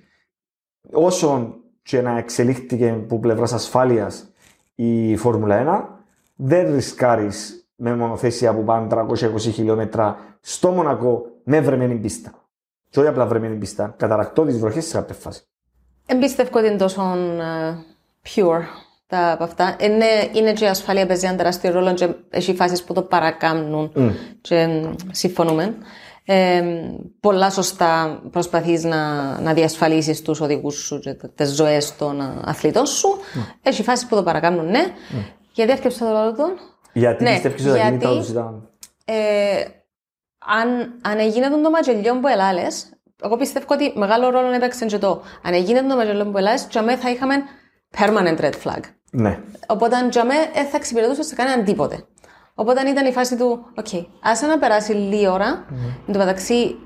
Όσο και να εξελίχθηκε από πλευράς ασφάλειας η Φόρμουλα 1, δεν ρισκάρεις με μονοθέσια που πάνε 320 χιλιόμετρα στο Μονακό με βρεμένη πίστα. Και όχι απλά βρεμένη πίστα, καταρακτώ τις βροχές σε κάποια φάση. Εμπιστεύω ότι είναι τόσο ε, pure τα από αυτά. Είναι, είναι και η ασφάλεια παίζει ένα τεράστιο ρόλο και έχει φάσεις που το παρακάμνουν και μ, συμφωνούμε. Ε, πολλά σωστά προσπαθείς να, να διασφαλίσεις τους οδηγούς σου και τις ζωές των ε, αθλητών σου. Έχει φάσεις που το παρακάμνουν, ναι. Γιατί έρχεσαι το ρόλο των. Γιατί Ναι, πιστεύεις ότι τα γιατί- κινητά τους ήταν. Ε, αν, αν έγινε το ματζελιό που ελάλες, εγώ πιστεύω ότι μεγάλο ρόλο έπαιξε και το. Αν έγινε το ματζελιό που ελάλες, τζαμέ θα είχαμε permanent red flag. Ναι. Οπότε τζαμέ δεν θα εξυπηρετούσε σε κανέναν τίποτε. Οπότε ήταν η φάση του, οκ, άσε να περάσει λίγη ώρα. Εν τω μεταξύ,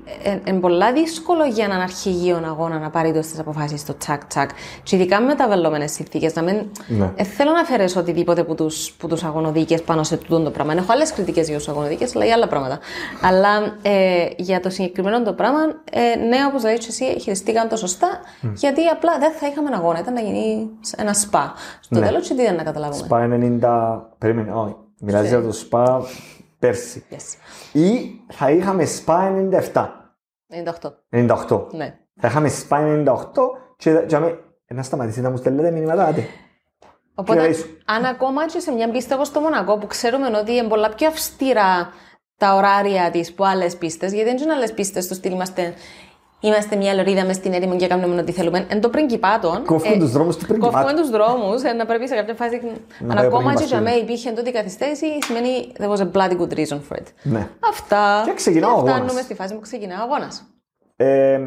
είναι πολύ δύσκολο για έναν αρχηγείο αγώνα να πάρει τόσες αποφάσεις στο τσακ τσακ. Και ειδικά με μεταβαλλόμενες συνθήκες. Να μην. Ναι. Ε, θέλω να αφαιρέσω οτιδήποτε που τους που τους αγωνοδίκες πάνω σε τούτο το πράγμα. Έχω άλλες κριτικές για τους αγωνοδίκες, αλλά για άλλα πράγματα. Αλλά ε, για το συγκεκριμένο το πράγμα, ε, ναι, όπως λέει και εσύ, χειριστήκαν το σωστά, γιατί απλά δεν θα είχαμε αγώνα. Ήταν να γίνει ένα σπα. Στο Ναι. τέλος, τι δεν να καταλάβουμε. Σπα 90. Περίμενε, όχι. Μιλάς για το σπα πέρσι. Yes. Ή θα είχαμε σπα 97. 98. 98. Ναι. Θα είχαμε σπα 98 και και άμε, ε, να σταματήσετε να μου στέλνετε μηνύματα, άντε. Οπότε, Κύριε Ισου. αν ακόμα και σε μια πίστα όπως στο Μονακό, που ξέρουμε ότι είναι πολλά πιο αυστηρά τα ωράρια της που άλλες πίστες, γιατί δεν είναι άλλες πίστες στο στυλ είμαστε, είμαστε μια λωρίδα μες στην έρημο και κάνουμε ό,τι θέλουμε. Εν το πριγκιπάτων. Κόφουμε τους δρόμους του Πριγκιπάτου. Κόφουμε τους δρόμους, ε, να πρέπει σε κάποια φάση. αν πάει ο ακόμα και Πριγκιπάτου. για μένα υπήρχε τότε η καθυστέρηση, σημαίνει there was a bloody good reason for it. Ναι. Αυτά. Και ξεκινά ο φτάνουμε αγώνας. στη φάση που ξεκινά ο αγώνας. Ε,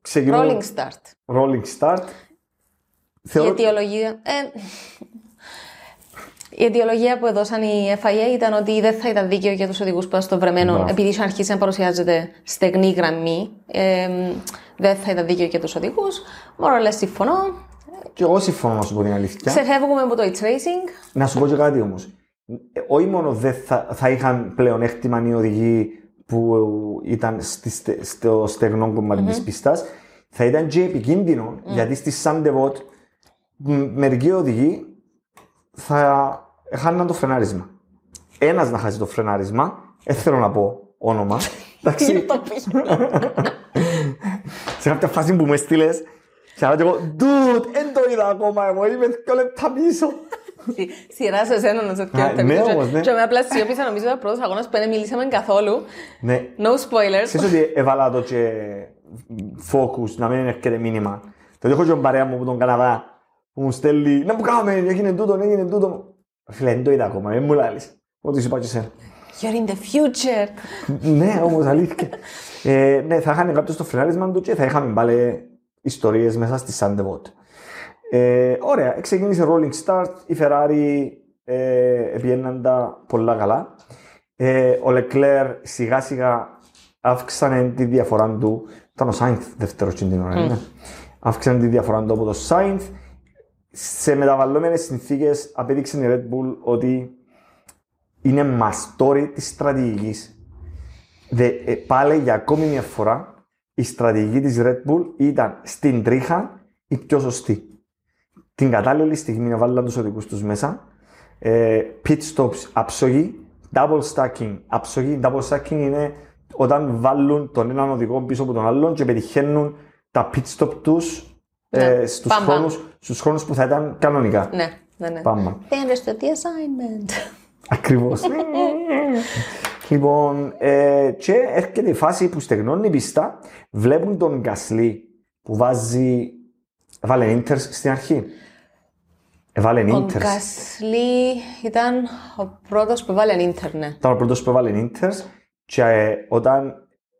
ξεκινώ. Rolling start. Rolling start. Η Θεωρώ... αιτιολογία. Ε, η αιτιολογία που έδωσαν οι FIA ήταν ότι δεν θα ήταν δίκαιο για τους οδηγούς που ήταν στο βρεμένο, Μπράβο. επειδή είχαν αρχίσει να παρουσιάζεται στεγνή γραμμή. Ε, δεν θα ήταν δίκαιο για τους οδηγούς. Μόνο λε συμφωνώ. Και εγώ συμφωνώ να σου πω την αλήθεια. Ξεφεύγουμε από το e-tracing. Να σου πω και κάτι όμως. Όχι μόνο δεν θα, θα είχαν πλέον έκτημα οι οδηγοί που ήταν στη, στε- στο στεγνό κομμάτι της πίστας, θα ήταν και επικίνδυνο γιατί στη Sainte Dévote μερικοί οδηγοί θα χάναν το φρενάρισμα. Ένας να χάσει το φρενάρισμα, δεν θέλω να πω όνομα. Εντάξει, σε κάποια φάση που με στείλες, Και άρα και εγώ, dude, δεν το είδα ακόμα εγώ, είμαι δύο λεπτά πίσω. Σι- Σειρά σε εσένα να σε Α, πιάνετε ναι, πίσω. όμως, ναι. Και με απλά σιωπήσα νομίζω ήταν ο πρώτος αγώνας που δεν μιλήσαμε καθόλου. Ναι, No spoilers. Ξέρεις ότι έβαλα το και focus, να μην έρχεται μήνυμα. Το έχω και τον παρέα μου από τον Καναδά, που μου στέλνει, να μου κάνουμε, έγινε τούτο, έγινε τούτο. Φίλε, δεν το είδα ακόμα, δεν μου λάλεις. Ό,τι σου είπα και εσένα. You're in the future. ναι, όμως αλήθεια. ε, ναι, θα είχαν κάποιος το φρενάρισμα του και θα είχαμε πάλι ιστορίες μέσα στη Sandevot. Ε, ωραία, ξεκίνησε Rolling Start, η Ferrari ε, επιέναν τα πολλά καλά. Ε, ο Leclerc σιγά σιγά αύξανε τη διαφορά του. Ήταν ο Sainz δεύτερος την ώρα, ναι. Αύξανε τη διαφορά του από το Sainz. Σε μεταβαλλόμενες συνθήκες απέδειξε η Red Bull ότι είναι μαστόρι της στρατηγικής. Δε, ε, πάλι για ακόμη μια φορά η στρατηγική της Red Bull ήταν στην τρίχα η πιο σωστή. Την κατάλληλη στιγμή να βάλουν τους οδικούς τους μέσα. Ε, pit stops αψογή, double stacking αψογή. Double stacking είναι όταν βάλουν τον έναν οδηγό πίσω από τον άλλον και πετυχαίνουν τα pit stop τους ε, Ναι. στους, Μπαμ, μπαμ. χρόνους, στους χρόνους που θα ήταν κανονικά. Ναι, ναι, ναι. Πάμε. They understood the assignment. Ακριβώς. λοιπόν, ε, και έρχεται η φάση που στεγνώνει η πίστα, βλέπουν τον Γκασλί που βάζει. Βάλε ίντερ στην αρχή. Έβαλε Ο ίντερ. Γκάσλι ήταν ο πρώτος που έβαλε ίντερνετ. Ήταν ο πρώτος που έβαλε ίντερ και ε, όταν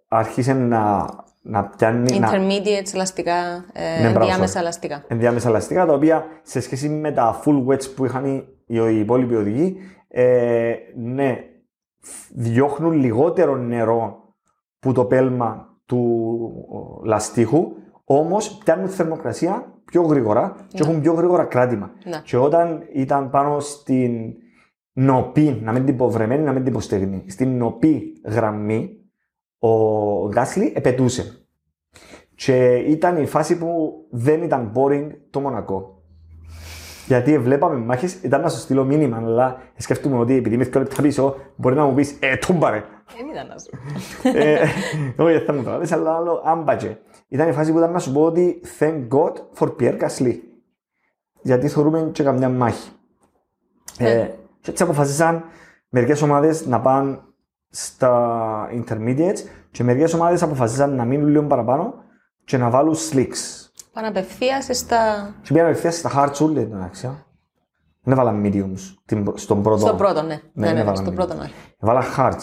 άρχισε να, να πιάνει. να- Intermediate ελαστικά, ε, Ναι, μπράβο, διάμεσα sorry. ελαστικά. ενδιάμεσα ελαστικά, τα οποία σε σχέση με τα full wets που είχαν οι, οι υπόλοιποι οδηγοί, ε, ναι, διώχνουν λιγότερο νερό που το πέλμα του λαστίχου, όμως πιάνουν θερμοκρασία πιο γρήγορα και έχουν πιο γρήγορα κράτημα. Ναι. Και όταν ήταν πάνω στην νοπή, να μην την πω βρεμένη, να μην την πω στεγνή, στην νοπή γραμμή, ο Γκάσλι επετούσε. Και ήταν η φάση που δεν ήταν boring το Μονακό. Γιατί βλέπαμε μάχε, ήταν να σου στείλω μήνυμα, αλλά σκέφτομαι ότι επειδή είμαι δύο λεπτά πίσω, μπορεί να μου πεις Ε, τούμπαρε. Δεν ήταν να σου. Ε, Όχι, δεν θα μου το βάλεις, αλλά άλλο άμπατζε. Ήταν η φάση που ήταν να σου πω ότι thank God for Pierre Gasly. Γιατί θεωρούμε και καμιά μάχη. Ε, και έτσι αποφασίσαν μερικές ομάδες να πάνε στα intermediates και μερικές ομάδες αποφασίσαν να μείνουν λίγο παραπάνω και να βάλουν slicks. Πάνε απευθείας στα... Και πήγαν απευθείας στα hearts όλοι εντάξει. α. Δεν έβαλαν mediums την προ- στον πρώτο. Στον πρώτο, ναι. Ναι, ναι, ναι, έβαλαν στον mediums. πρώτο, ναι. Έβαλα hearts.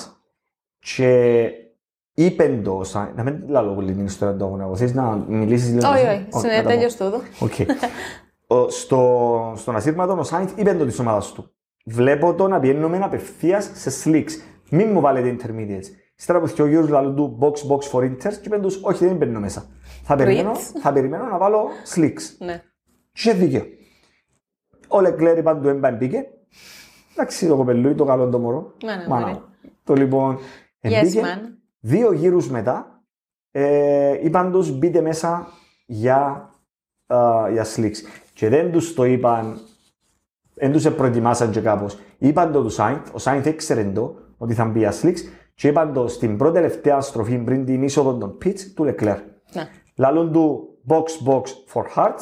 Και είπε το, σαν- να μην λέω πολύ την ιστορία του αγώνα, θες να μιλήσεις λίγο. Όχι, εσύ; όχι, Όχι, είναι να τα πω. τέλειος τούτο. Οκ. Ο- στο, στον ασύρματο ο Σάινθ είπε το της ομάδας του. Βλέπω το να πηγαίνουμε απευθείας σε slicks. Μην μου βάλετε intermediates. Ύστερα από δύο γύρους λαλούν του box box for inters και είπαν τους όχι δεν μπαίνω μέσα. Θα περιμένω, Ritz. θα περιμένω να βάλω slicks. Ναι. Και είχε δίκαιο. Ο Λεκλέρ είπαν του έμπαν μπήκε. Εντάξει το κοπελούι το καλό το μωρό. Ναι, ναι, Μάνα μωρέ. μου. Το λοιπόν Yes, εμπήκε. man. Δύο γύρους μετά ε, είπαν τους μπείτε μέσα για, α, για slicks. Και δεν τους το είπαν, δεν τους προετοιμάσαν και κάπως. Είπαν το του Σάινθ, ο Σάινθ έξερε το ότι θα μπει για slicks και είπαν το στην πρώτη τελευταία στροφή πριν την είσοδο των pits του Leclerc. Ναι. Λαλούν του box box for hearts,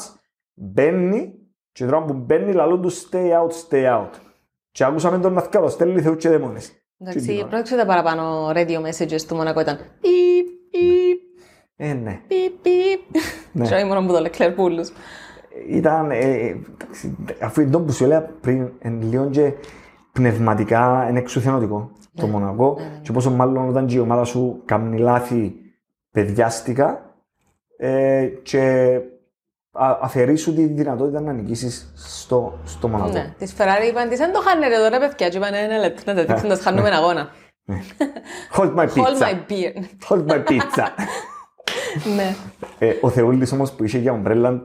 μπαίνει και τώρα που μπαίνει λαλούν του stay out, stay out. Και άκουσαμε τον να θυκάλω, στέλνει θεού και δαίμονες. Εντάξει, πρόσεξε τα παραπάνω radio messages του Μονακό ήταν πιπ, πιπ, Ε, ναι. πιπ, πιπ. Ναι. Και όχι μόνο που το Leclerc πούλους. ήταν, ε, εντάξει, αφού είναι το που σου έλεγα πριν, εν λίγο και πνευματικά είναι εξουθενωτικό το Μονακό και πόσο μάλλον όταν και η ομάδα σου κάνει λάθη παιδιάστικα ε, και α, αφαιρείς σου τη δυνατότητα να νικήσεις στο, στο Μονακό. Ναι, της Ferrari είπαν της, δεν το χάνετε εδώ ρε παιδιά και είπαν ένα λεπτό να τα δείξουν, να σας χάνουμε αγώνα. Hold my Hold pizza. my beer. Hold my pizza. Ναι. ε, ο Θεούλης όμως που είχε για ομπρέλα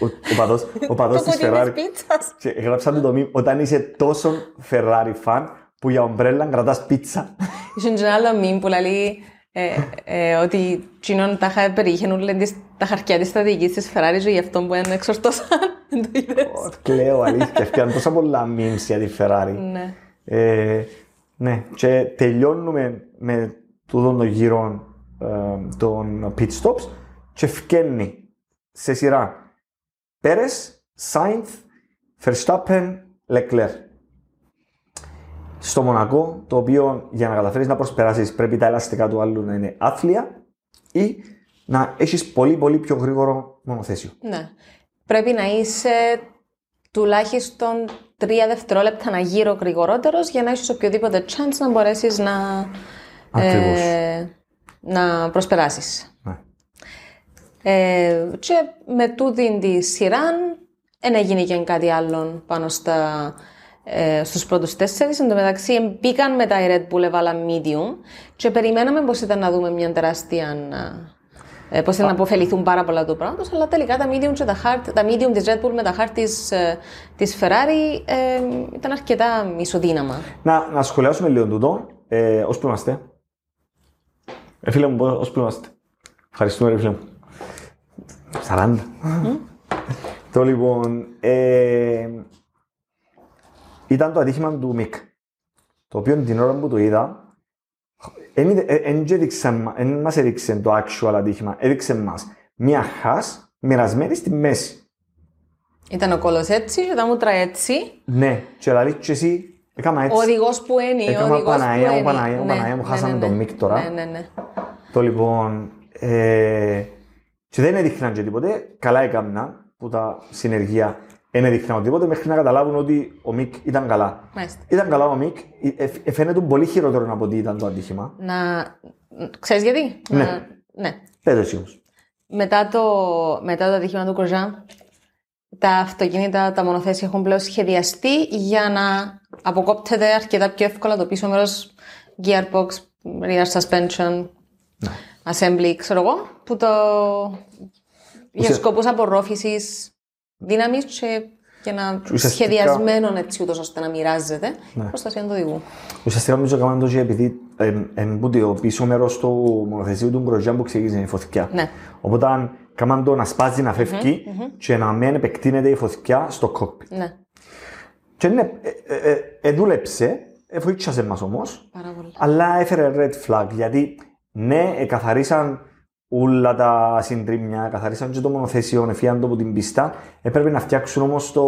ο, ο παδός, ο παδός Το της κουτί της Ferrari πίτσας. Και γράψαν του το meme, όταν είσαι τόσο Ferrari fan που για ομπρέλα κρατάς πίτσα. Είχε και ένα άλλο meme που λέει ε, ε, ότι τσινόν τα χα- περιείχαν όλα τις- τα χαρτιά της στρατηγικής της Ferrari και γι' αυτό που είναι εξορτώσαν. Δεν το είδες. Κλαίω αλήθεια, έφτιαν τόσα πολλά memes για τη Ferrari. Ναι. Ε, ναι, και τελειώνουμε με τούτον τον γύρο ε, των pit stops και φκένει σε σειρά. Πέρες, Σάινθ, Verstappen, Leclerc. Στο Μονακό, το οποίο για να καταφέρεις να προσπεράσεις πρέπει τα ελαστικά του άλλου να είναι άθλια ή να έχεις πολύ πολύ πιο γρήγορο μονοθέσιο. Ναι. Πρέπει να είσαι τουλάχιστον τρία δευτερόλεπτα να γύρω γρηγορότερος για να έχεις οποιοδήποτε chance να μπορέσεις να, Ακριβώς. να προσπεράσεις. Ναι. Ε, και με τούτη τη σειρά δεν έγινε και κάτι άλλο πάνω στα, ε, στους πρώτους τέσσερις. Εν τω μεταξύ μπήκαν μετά η Red Bull, έβαλα medium και περιμέναμε πως ήταν να δούμε μια τεράστια... Ε, πως ήταν να αποφεληθούν πάρα πολλά του πράγματος, αλλά τελικά τα medium, και τα, hard, τα medium της Red Bull με τα hard της, ε, της Ferrari ε, ήταν αρκετά ισοδύναμα. Να, να σχολιάσουμε λίγο τούτο. Ε, ως που είμαστε. Ε, φίλε μου, ως που είμαστε. Ευχαριστούμε, ρε φίλε μου. 40. το λοιπόν, ε, ήταν το ατύχημα του Μικ. Το οποίο την ώρα που το είδα, δεν μας έδειξε το actual ατύχημα, έδειξε μας μία χάς μοιρασμένη στη μέση. Ήταν ο κόλος έτσι και τα μούτρα έτσι. Ναι, και λαλείς και εσύ, έκανα έτσι. Ο οδηγός που είναι, ο Έκανα οδηγός Παναγία που μου, είναι. Παναγία μου, Παναγία μου, χάσαμε τον Μικ τώρα. Ναι, ναι, ναι. Το λοιπόν, ε, και δεν έδειχναν και τίποτε, καλά έκανα που τα συνεργεία δεν έδειχναν τίποτε μέχρι να καταλάβουν ότι ο Μικ ήταν καλά. Μάλιστα. Ήταν καλά ο Μικ, ε, ε, φαίνεται πολύ χειρότερο από ό,τι ήταν το ατύχημα. Να... Ξέρεις γιατί; Ναι. Να... ναι. Πες εσύ όμως. Μετά το, μετά το ατύχημα του Κοζά, τα αυτοκίνητα, τα μονοθέσια έχουν πλέον σχεδιαστεί για να αποκόπτεται αρκετά πιο εύκολα το πίσω μέρος gearbox, rear suspension, assembly, ξέρω εγώ, που το... για Ουσια- σκοπούς απορρόφησης δύναμης και, και να Ουσιαστικά- σχεδιασμένο έτσι ούτως ώστε να μοιράζεται προστασία του οδηγού. Ουσιαστικά νομίζω έκαναν το και επειδή εμπούτει το πίσω μέρος του μονοθεσίου του Γκροζιάν που ξεκίνησε η φωτιά. Ναι. Οπότε έκαναν το να σπάζει, να φεύγει και να μην επεκτείνεται η φωτιά στο κόκπιτ. Ναι, Και ναι, ε, ε, ε, ε, δούλεψε, ε, βοήθησε μας όμως, πάρα πολύ. αλλά έφερε red flag γιατί ναι, εκαθαρίσαν όλα τα συντρίμια, καθαρίσαν και το μονοθέσιο, εφίαν το από την πίστα, έπρεπε να φτιάξουν όμως το,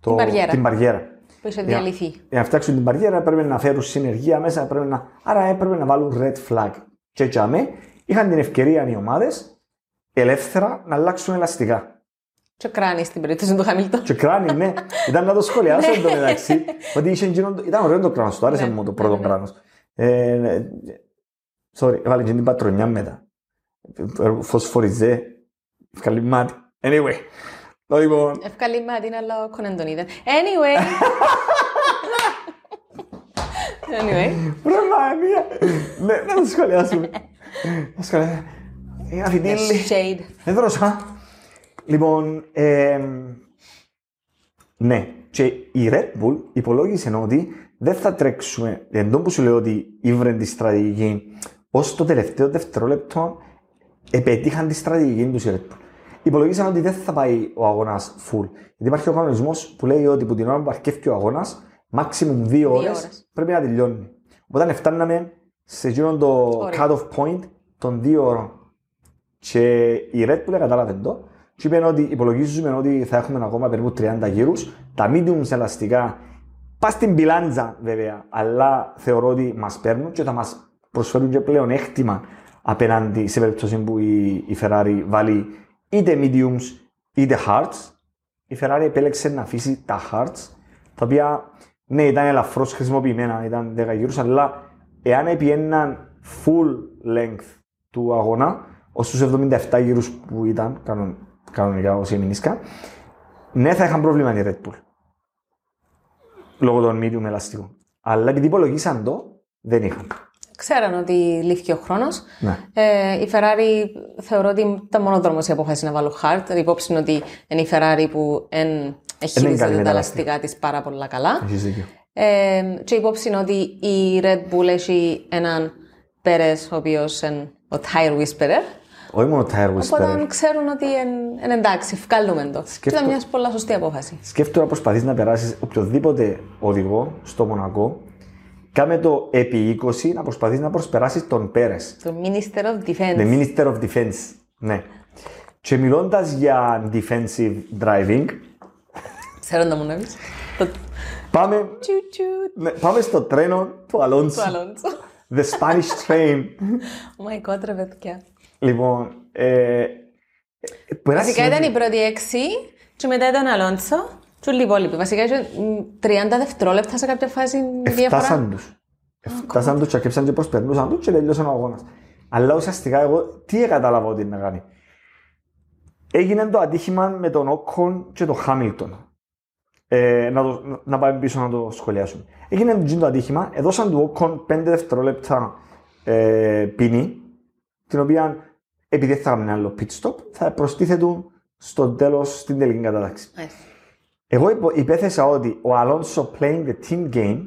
το, Την μπαριέρα. την μπαριέρα. Που είχε Για- διαλυθεί. Για να φτιάξουν την μπαριέρα έπρεπε να φέρουν συνεργεία μέσα, έπρεπε να... άρα έπρεπε να βάλουν red flag. Και έτσι αμέ, είχαν την ευκαιρία οι ομάδες ελεύθερα να αλλάξουν ελαστικά. Και κράνη στην περίπτωση του Χαμίλτον. Και κράνη, ναι. Ήταν να το σχολιάσω εν τω μεταξύ. Ότι είχε εκείνον το- Ήταν ωραίο το κράνος του, άρεσε Ναι, μου το ναι, πρώτο ναι. κράνος. Ε, ναι, Sorry, έβαλε και την πατρονιά μετά. Ε, Φωσφοριζέ. Ευκαλεί μάτι. Anyway. Το Λοιπόν, Ευκαλεί με την αλλά ο Κόνεν τον είδε. Anyway. anyway. Ρε μανία. Ναι, να το σχολιάσουμε. Να σχολιάσουμε. Είναι αφιτήλη. Shade. Δεν δρώσα. Λοιπόν, εμ, ναι, και η Red Bull υπολόγισε ότι δεν θα τρέξουμε, εντό που σου λέω ότι ήβρεν τη στρατηγική, ως το τελευταίο δευτερόλεπτο επετύχαν τη στρατηγική τους η Red Bull. Υπολογίσαν ότι δεν θα πάει ο αγώνας full. Γιατί υπάρχει ο κανονισμός που λέει ότι που την ώρα που αρκεύει ο αγώνας, maximum δύο ώρες ώρες. πρέπει να τελειώνει. Οπότε φτάναμε σε εκείνον το Όριο. cut-off point των δύο ώρων. Και η Red Bull κατάλαβε το και είπε ότι υπολογίζουμε ότι θα έχουμε ακόμα περίπου 30 γύρους. Τα mediums ελαστικά πας στην πιλάντζα βέβαια, αλλά θεωρώ ότι μας παίρνουν και θα μας προσφέρουν και πλέον έκτημα απέναντι σε περίπτωση που η, η Ferrari βάλει είτε mediums είτε hards. Η Ferrari επέλεξε να αφήσει τα hards, τα οποία ναι ήταν ελαφρώς χρησιμοποιημένα, ήταν 10 γύρους, αλλά εάν επιέναν full length του αγώνα, ως τους 77 γύρους που ήταν κανον, κανονικά ως η Μινίσκα, ναι θα είχαν πρόβλημα η Red Bull. Λόγω των medium ελαστικών. Αλλά επειδή υπολογίσαν το, δεν είχαν. Ξέραν ότι λήφθηκε ο χρόνος. Ναι. Ε, η Ferrari θεωρώ ότι ήταν μονοδρόμο η απόφαση να βάλω hard. Υπόψη είναι ότι είναι η Ferrari που εν καλή χειρίζεται με τα τα ελαστικά της πάρα πολλά καλά. Έχεις δίκιο. Ε, και υπόψη είναι ότι η Red Bull έχει έναν Πέρε, ο οποίος είναι ο tire whisperer. Όχι μόνο tire Οπότε whisperer. ξέρουν ότι είναι εντάξει, βγάλουμε το. Και ήταν μια πολλά σωστή απόφαση. Σκέφτομαι να προσπαθείς να περάσεις οποιοδήποτε οδηγό στο Μονακό, κάμε το επί 20 να προσπαθείς να προσπεράσεις τον Πέρες. Το Minister of Defense. The Minister of Defense. Ναι. Και μιλώντας για defensive driving, Ξέρω να μου να πεις. Το πάμε, τσου-τσου ναι, πάμε στο τρένο του Αλόνσο. του Αλόνσο. The Spanish train. Oh my god, ρε παιδιά. λοιπόν, ε, ε, που ένα Βασικά ήταν σημείο- οι πρώτοι έξι και μετά ήταν ο Αλόνσο και όλοι οι υπόλοιποι. Βασικά είχε μ, 30 δευτερόλεπτα σε κάποια φάση διαφορά. Εφτάσαν τους. Εφτάσαν τους και αρκέψαν και προσπερνούσαν τους και τελειώσαν ο αγώνας. Αλλά ουσιαστικά εγώ τι κατάλαβα ότι είναι να κάνει. Έγινε το ατύχημα με τον Όκον και τον Χάμιλτον. Ε, να, το, να πάμε πίσω να το σχολιάσουμε. Έγινε το ατύχημα, έδωσαν του Όκον 5 δευτερόλεπτα ε, ποινή, την οποία επειδή δεν θα κάνουν άλλο pit stop, θα προστίθετουν στο τέλος στην τελική κατάταξη. Μάλιστα. Εγώ υπο- υπέθεσα ότι ο Αλόνσο playing the team game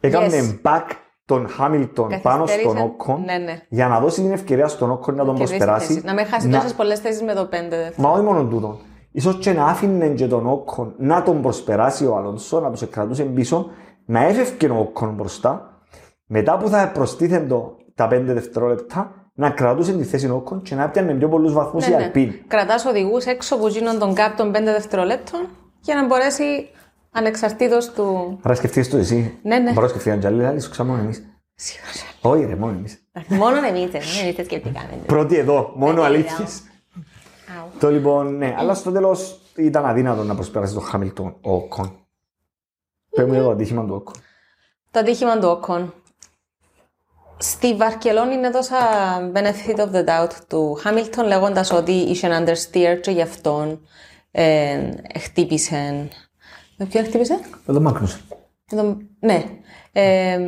έκανε Yes. back τον Χάμιλτον πάνω στον Καθυστέρησε. Όκον Ναι, ναι. για να δώσει την ευκαιρία στον Όκον να τον Κερδίσει προσπεράσει. θέση. Να μην χάσει να- τόσε πολλές θέσεις με το 5 δεύτερο. Μα όχι μόνο τούτο. Ίσως και να άφηνε και τον Όκον να τον προσπεράσει ο Αλόνσο, να τους κρατούσε πίσω, να έφευκε ο Όκον μπροστά, μετά που θα προστίθεντο τα 5 δευτερόλεπτα, να κρατούσε τη θέση ο Όκον και να έπιανε πιο πολλούς βαθμούς η Αλπίν. Κρατάς οδηγούς έξω από γίνον τον κάπ των 5 δευτερολέπτων για να μπορέσει ανεξαρτήτως του. Άρα σκεφτείς το εσύ. Ναι, ναι. Μπορώ να σκεφτεί αν άλλοι, άλλοι σου μόνο εμείς. Όχι ρε, μόνο εμείς. Μόνο εμεί, εμεί τα σκεφτήκαμε. Πρώτοι εδώ, μόνο Ναι, αλήθειες. Το λοιπόν, ναι, αλλά στο τέλος ήταν αδύνατο να προσπεράσει τον Χάμιλτον ο Όκον. Πες μου για το ατύχημα του Όκον. Το ατύχημα του Όκον. Στη Βαρκελόνη είναι δώσα benefit of the doubt του Χάμιλτον λέγοντας ότι είχε ένα understeer και γι' αυτόν ε, χτύπησε. Με ποιον χτύπησε; Με τον Μάγνουσεν. Με τον- Ναι. Ε,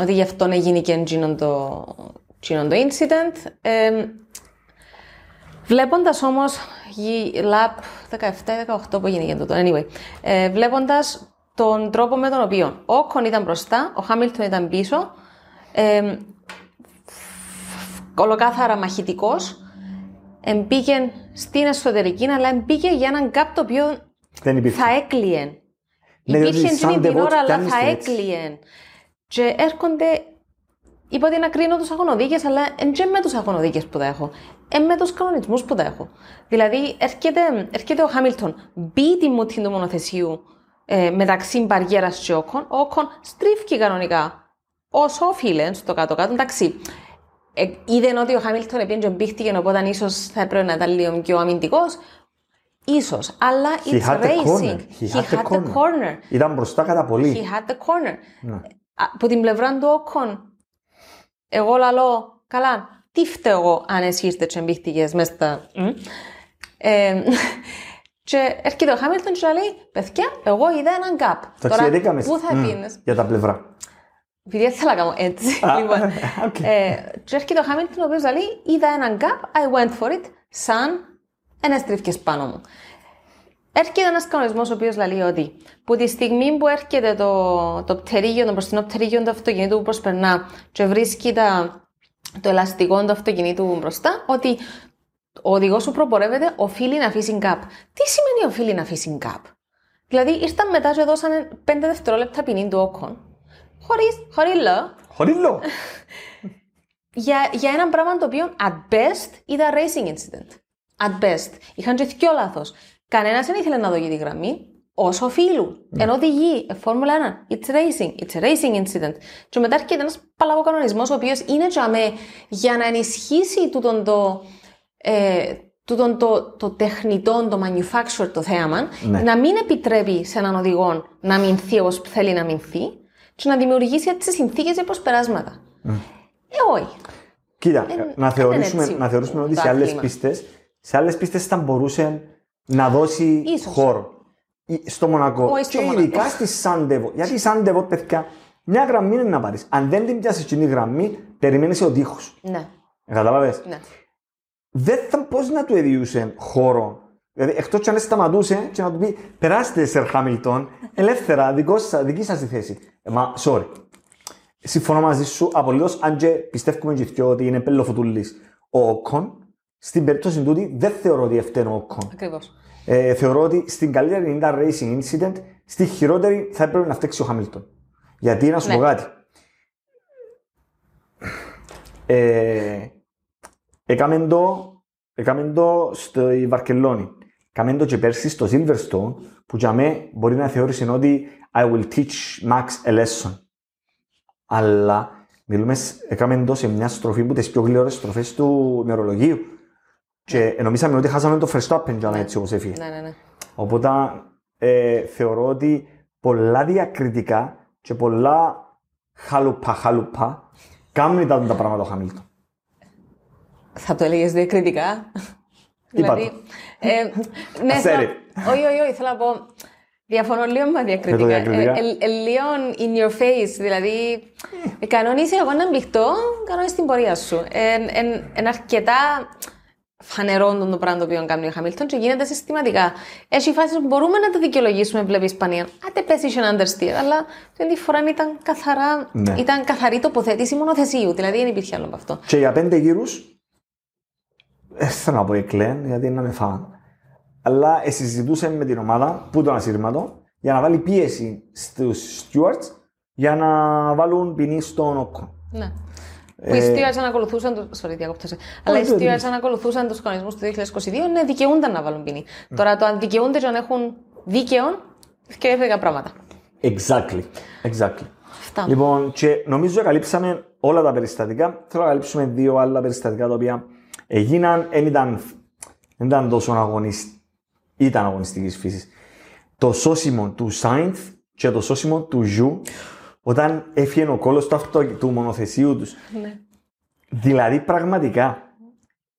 ότι γι' αυτόν έγινε και εκείνο το, εκείνο το incident. Ε, βλέποντας όμως γη- lap 17-18 που έγινε το anyway, ε, βλέποντας τον τρόπο με τον οποίο ο Όκον ήταν μπροστά, ο Χάμιλτον ήταν πίσω, ε, ολοκάθαρα μαχητικός, εμπήκε στην εσωτερική, αλλά εμπήκε για έναν κάπ το οποίο Δεν υπήρχε. θα έκλειε. Ναι, Υπήρχε διότι σαν εκείνη την devot ώρα, αλλά κάνεις θα την έτσι. έκλειε. Και έρχονται, είπα ότι να κρίνω τους αγωνοδίκες, αλλά δεν και με τους αγωνοδίκες που τα έχω. Ε, με τους κανονισμούς που τα έχω. Δηλαδή, έρχεται, έρχεται ο Χάμιλτον, μπει τη μούτη του μονοθεσίου ε, μεταξύ μπαριέρας και όκον, ο όκον στρίφει κανονικά. Όσο όφιλε στο κάτω-κάτω, εντάξει. Ε, είδε ότι ο Χάμιλτον επειδή και μπήχτηκε, οπότε ίσως θα έπρεπε να ήταν λίγο πιο αμυντικός. Ίσως, αλλά He it's had the racing. corner. He had the the corner. corner. Ήταν μπροστά κατά πολύ. He had the corner. Ναι. Α, Από την πλευρά του Όκον, εγώ λαλώ, καλά, τι φταίω εγώ αν εσύ ήρθες και μπήχτηκες μες στα... Μμ. Ε, και έρχεται ο Χάμιλτον και λέει, παιδιά, εγώ είδα έναν gap. Ταξιδεύκαμε. πού θα Μμ, πήγαινες. Για τα πλευρά. Επειδή δεν θέλω να κάνω έτσι. Α, λοιπόν, οκ. ε, και έρχεται ο Χάμιλτον ο οποίος λέει, είδα έναν gap, I went for it, σαν ένας στρίφκες πάνω μου. Έρχεται ένας κανονισμός ο οποίος λέει ότι που τη στιγμή που έρχεται το, το πτερίγιο, το μπροστινό πτερίγιο του αυτοκινήτου που προσπερνά και βρίσκει τα, το ελαστικό του αυτοκινήτου μπροστά, ότι ο οδηγός που προπορεύεται οφείλει να αφήσει gap. Τι σημαίνει οφείλει να αφήσει gap. Δηλαδή ήρθαν μετά και δώσανε 5 δευτερόλεπτα ποινή του Ocon. Χωρίς, χωρίς λέω, χωρίς λόγο. για, για έναν πράγμα το οποίο at best ήταν racing incident. At best. Είχαν και οι δυο λάθος. Κανένας δεν ήθελε να δω τη γραμμή όσο φίλου. Ενώ οδηγεί, ε, Φόρμουλα 1, it's racing, it's a racing incident. Και μετά έρχεται ένας παλαβοκανονισμός ο οποίος είναι τζαμέ για να ενισχύσει τούτον το, ε, τούτον το, το τεχνητό, το manufacturer το θέαμα, Ναι. να μην επιτρέπει σε έναν οδηγό να μηνθεί όπως θέλει να μηνθεί και να δημιουργήσει έτσι συνθήκες για προσπεράσματα. Ε, όχι. Κοίτα, Δεν- να, δεν θεωρήσουμε, είναι έτσι να θεωρήσουμε ότι το σε άλλες άθλημα. πίστε σε άλλες πίστες θα μπορούσε να δώσει Ίσως. χώρο. Ή Στο Μονακό. Όχι στο και Μονακό. ειδικά στη Σάντεβο. Γιατί η Σάντεβο, παιδιά, μια γραμμή είναι να πάρεις. Αν δεν την πιάσεις εκείνη η γραμμή, περιμένεις ο τείχος. Ναι, Κατάλαβες; ναι. Δεν θα πώς να του έδιουσε χώρο; Δηλαδή, εκτός κι αν σταματούσε και να του πει Περάστε, Σερ Χάμιλτον, ελεύθερα, δικό σας, δική σας τη θέση. Ε, μα, sorry. Συμφωνώ μαζί σου απολύτως, αν και πιστεύουμε και οι δυο ότι είναι πελοφουτούλη ο Όκον. Στην περίπτωση τούτη δεν θεωρώ ότι φταίνει ο Όκον. Ακριβώς. Ε, θεωρώ ότι στην καλύτερη ήταν racing incident, στη χειρότερη θα έπρεπε να φταίξει ο Χάμιλτον. Γιατί να σου Ναι. πω κάτι. Ε, έκαμε το έκαμε το στη Βαρκελόνη. Έκαμε το και πέρσι στο Silverstone, που για μέ μπορεί να θεώρησε ότι I will teach Max a lesson. Αλλά μιλούμε, σ- έκαμε το σε μια στροφή που τις πιο γλυόρες στροφές του ημερολογίου. Και νομίζαμε ότι χάσαμε το Verstappen για να έτσι όπως έφυγε. Ναι, ναι, ναι. Οπότε ε, θεωρώ ότι πολλά διακριτικά και πολλά χαλουπά χαλουπά κάνουν ήταν τα πράγματα ο Χαμίλτον. Θα το έλεγες διακριτικά; Είπα δηλαδή. Ε, ναι, I said θέλω- it. όχι, όχι, όχι, θέλω να πω. Διαφωνώ λίγο με διακριτικά. διακριτικά. Ε, ε, ε, λίγο in your face. Δηλαδή, ε, κανονίσει εγώ να μπληχτώ, κανονίσει την πορεία σου. Είναι αρκετά φανερό το πράγμα το οποίο κάνει ο Χαμίλτον και γίνεται συστηματικά. Έχει φάσεις που μπορούμε να τα δικαιολογήσουμε, βλέπεις Ισπανία. Άντε πέσει είχε ένα understeer, αλλά την τη φορά ήταν, καθαρά, Ναι. ήταν καθαρή τοποθέτηση μονοθεσίου. Δηλαδή δεν υπήρχε άλλο από αυτό. Και για πέντε γύρους, δεν θέλω να πω εκλέν, γιατί είναι να με φάνε. Αλλά ε, συζητούσε με την ομάδα που τον ασύρματο για να βάλει πίεση στους stewards για να βάλουν ποινή στον όκο. Ναι. Που οι stewards ανακολουθούσαν. Το... Sorry, διακόπτω σε. Αλλά οι Ε, όχι, όχι. stewards ανακολουθούσαν τους κανονισμούς του 2022, ναι, δικαιούνταν να βάλουν ποινή. Τώρα το αν δικαιούνται και αν έχουν δίκαιο, και έφυγαν πράγματα. Exactly. Exactly. Αυτά. Λοιπόν, και νομίζω καλύψαμε όλα τα περιστατικά. Θέλω να καλύψουμε δύο άλλα περιστατικά τα οποία έγιναν, δεν ήταν, δεν ήταν τόσο αγωνιστική, ήταν αγωνιστικής φύσης. Το σώσιμο του Sainz και το σώσιμο του Zhou όταν έφυγε ο κόλος του, αυτο, του μονοθεσίου τους. Ναι. Δηλαδή, πραγματικά,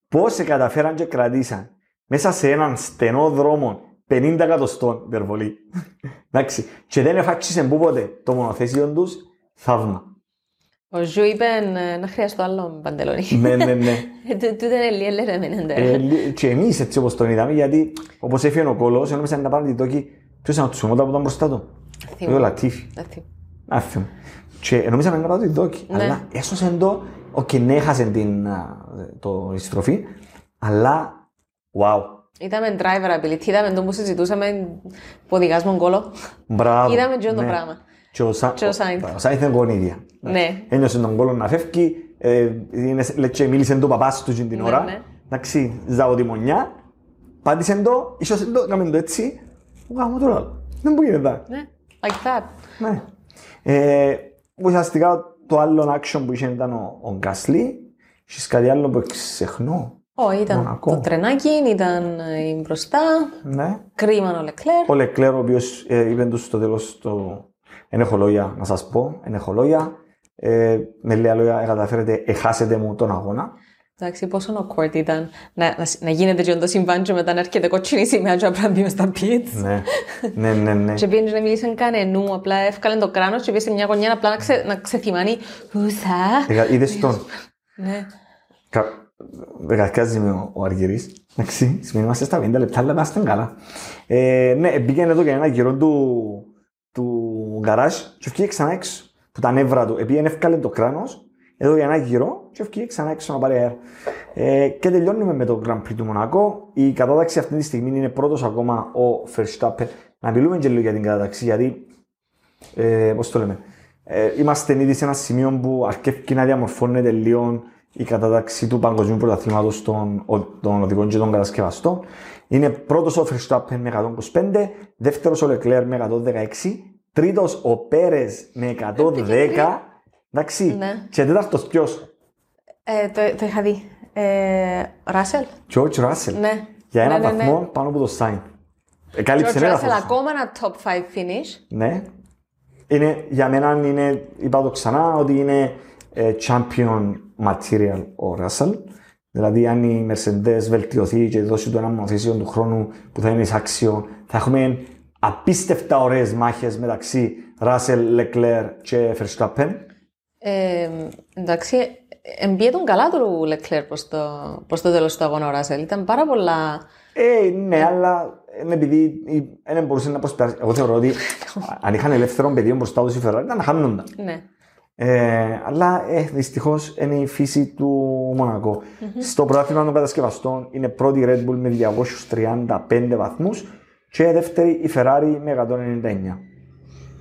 πώς εκαταφέραν και κρατήσαν μέσα σε έναν στενό δρόμο 50 εκατοστών υπερβολή. Εντάξει. Και δεν εφάκκησε πούποτε το μονοθέσιο τους, θαύμα. Ο Zhou είπε εννα χρειαστώ άλλο παντελόνι. ναι, ναι, ναι. Ε, του- Τούτο είναι λίγο ελεραμενέντα. Ε, λι- και εμείς έτσι όπως τον είδαμε, γιατί όπως έφυγε ο κόλος, ένωμεσαν να πάρουν τη τόκη. Ποιος ήταν ο Τσουμότα που ήταν μπροστά του; Θυμούμαι. Ο Λατίφη. Δεν θυμούμαι. Άφημα. Και νομίζαμε να πάρουν τη δόκη. Ναι. Αλλά έσωσε το. Οκ, ναι, έχασε την α, το, η στροφή. Αλλά. Wow. Είδαμε driver ability, είδαμε το που συζητούσαμε που οδηγάς κόλο. Μπράβο. Είδαμε και το ναι. πράγμα. Και ο, Σα... Και ο Σάινθ. Ο Σάινθ είναι γονίδια. Ναι. Ένιωσε τον κόλλο να φεύγει. Ε, είναι, λε- και μίλησε το παπάς του την Ναι, ώρα. ναι. Εντάξει, ζαωτιμονιά. Πάτησε το, ίσως το, έκαμε το έτσι. Γάμο το άλλο. Δεν μπορεί να Ναι, like that. Ναι. Ε, ουσιαστικά το άλλο action που είχε ήταν ο, ο Γκάσλι. Έχεις κάτι άλλο που ξεχνώ; Ω, ήταν Μονακό. το τρενάκι, ήταν ε, η μπροστά, Ναι. κρίμα ο Λεκλέρ. Ο Λεκλέρ, ο οποίος ε, είπε τους στο τέλος το... Εν έχω λόγια να σας πω, εν έχω λόγια. Ε, με λίγα λόγια, ε, καταφέρετε, εχάσετε μου τον αγώνα. Εντάξει, πόσο awkward ήταν να, να, να γίνεται και το συμβάν και μετά να έρχεται κότσινη σημαία και να μπει μες στα pits. ναι, ναι, ναι, ναι. Και πήγαινε να μιλήσει κανενού, απλά έφκαλε το κράνος και πήγε σε μια γωνιά απλά να, ξε, να ξεθυμάνει «Ουσα». Ε, Είδες τον; Ναι. Κα... Δεκαρκάζει με ο, ο Αργυρής. Εντάξει, σημαίνει είμαστε στα 50 λεπτά, αλλά είμαστε καλά. Ε, ναι, μπήκε εδώ για ένα γύρο του, του γκαράζ και βγήκε ξανά έξω. Που τα νεύρα του. Επειδή έφκαλε το κράνος, εδώ για ένα γύρο και βγήκε ξανά έξω να πάρει αέρα. Ε, και τελειώνουμε με το Grand Prix του Μονακό. Η κατάταξη αυτή τη στιγμή είναι πρώτος ακόμα ο Verstappen. Να μιλούμε και λίγο για την κατάταξη, γιατί ε, πώς το λέμε, ε, είμαστε ήδη σε ένα σημείο που αρκεύει να διαμορφώνεται λίγο η κατάταξη του παγκοσμίου πρωταθλήματος των, ο- των οδηγών και των κατασκευαστών. Είναι πρώτος ο Verstappen με 125, δεύτερος ο Leclerc με 116, τρίτος ο Πέρες με 110, εντάξει, Ναι. και τέταρτος ποιος, Ε, το, το είχα δει. Ε, Ράσελ. George Russell, Ναι. για ένα Ναι, ναι, ναι. βαθμό πάνω από το Sainz. Εκάλυψε George ένα Russell, βαθμό. ακόμα ένα top 5 finish. Ναι. Είναι, για μένα είναι, είπα το ξανά, ότι είναι ε, champion material ο Russell. Δηλαδή, αν η Mercedes βελτιωθεί και δώσει του ένα μονοθέσιο του χρόνου που θα είναι εισάξιο, θα έχουμε απίστευτα ωραίες μάχες μεταξύ Russell, Leclerc και Verstappen; Ε, εντάξει, εμπίε τον καλά του Λεκλέρ προς το, προς το τέλος του αγώνα ο Ράσελ. Ήταν πάρα πολλά... Ε, ναι, αλλά είναι επειδή η- δεν μπορούσε να προσπεράσει. Εγώ θεωρώ ότι αν είχαν ελεύθερο πεδίο μπροστά τους η Ferrari ήταν να χάνονταν. Ναι. Ε, αλλά ε, δυστυχώς είναι η φύση του μονακο Στο πρωτάθλημα των κατασκευαστών είναι πρώτη η Red Bull με 235 βαθμούς και δεύτερη η Ferrari με 199.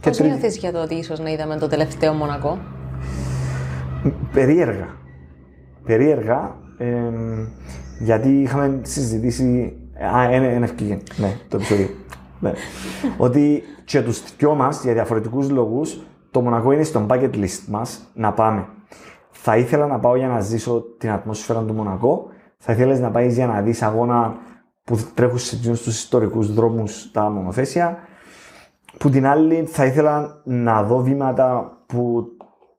Και Πώς τρίτη, νιώθεις για το ότι ίσως να είδαμε το τελευταίο Μονακό. περίεργα. Περίεργα. Ε, Γιατί είχαμε συζητήσει. Α, ένα, ένα ευκήγε, ναι, το επεισόδιο. ναι. Ότι και τους δυο μας για διαφορετικούς λόγους το Μονακό είναι στο bucket list μας να πάμε. Θα ήθελα να πάω για να ζήσω την ατμόσφαιρα του Μονακό. Θα ήθελες να πάεις για να δεις αγώνα που τρέχουν σε του ιστορικούς δρόμους τα μονοθέσια. Που την άλλη θα ήθελα να δω βήματα που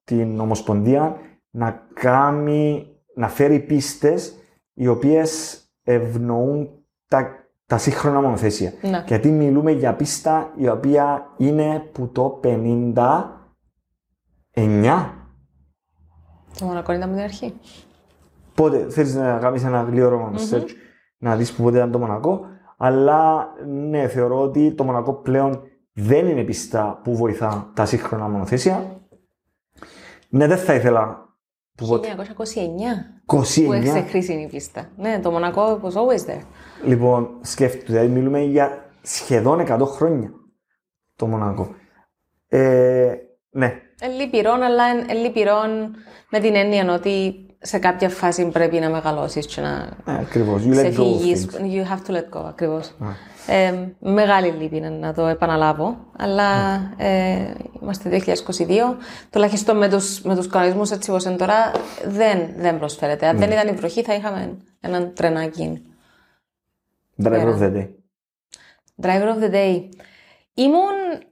την Ομοσπονδία να κάνει, να φέρει πίστες οι οποίες ευνοούν τα, τα σύγχρονα μονοθέσια. Ναι. Γιατί μιλούμε για πίστα η οποία είναι που το 59 Το Μονακό ήταν από την αρχή. Πότε θέλεις να κάνεις ένα γλυόρο search; Να δεις που πότε ήταν το Μονακό. Αλλά ναι, θεωρώ ότι το Μονακό πλέον δεν είναι πίστα που βοηθά τα σύγχρονα μονοθέσια. Ναι, δεν θα ήθελα που πότε. 1929 που 29. έχασε χρήσιμη πίστα. Ναι, το Μονακό was always there. Λοιπόν, σκέφτομαι, δηλαδή μιλούμε για σχεδόν 100 χρόνια το Μονακό. Ε, ναι, Ε, λυπηρόν, αλλά εν- ε, λυπηρόν με την έννοια ότι σε κάποια φάση πρέπει να μεγαλώσεις και να ε, ακριβώς. You let go of ξεφύγεις. things. You have to let go, ακριβώς. Ε, μεγάλη λύπη είναι να το επαναλάβω, αλλά ε, είμαστε 2022. Τουλάχιστον με τους, με τους κανονισμούς έτσι όπως είναι τώρα δεν, δεν προσφέρεται. Αν δεν ήταν η βροχή θα είχαμε έναν τρενάκι. Driver of the day. Driver of the day. Ήμουν,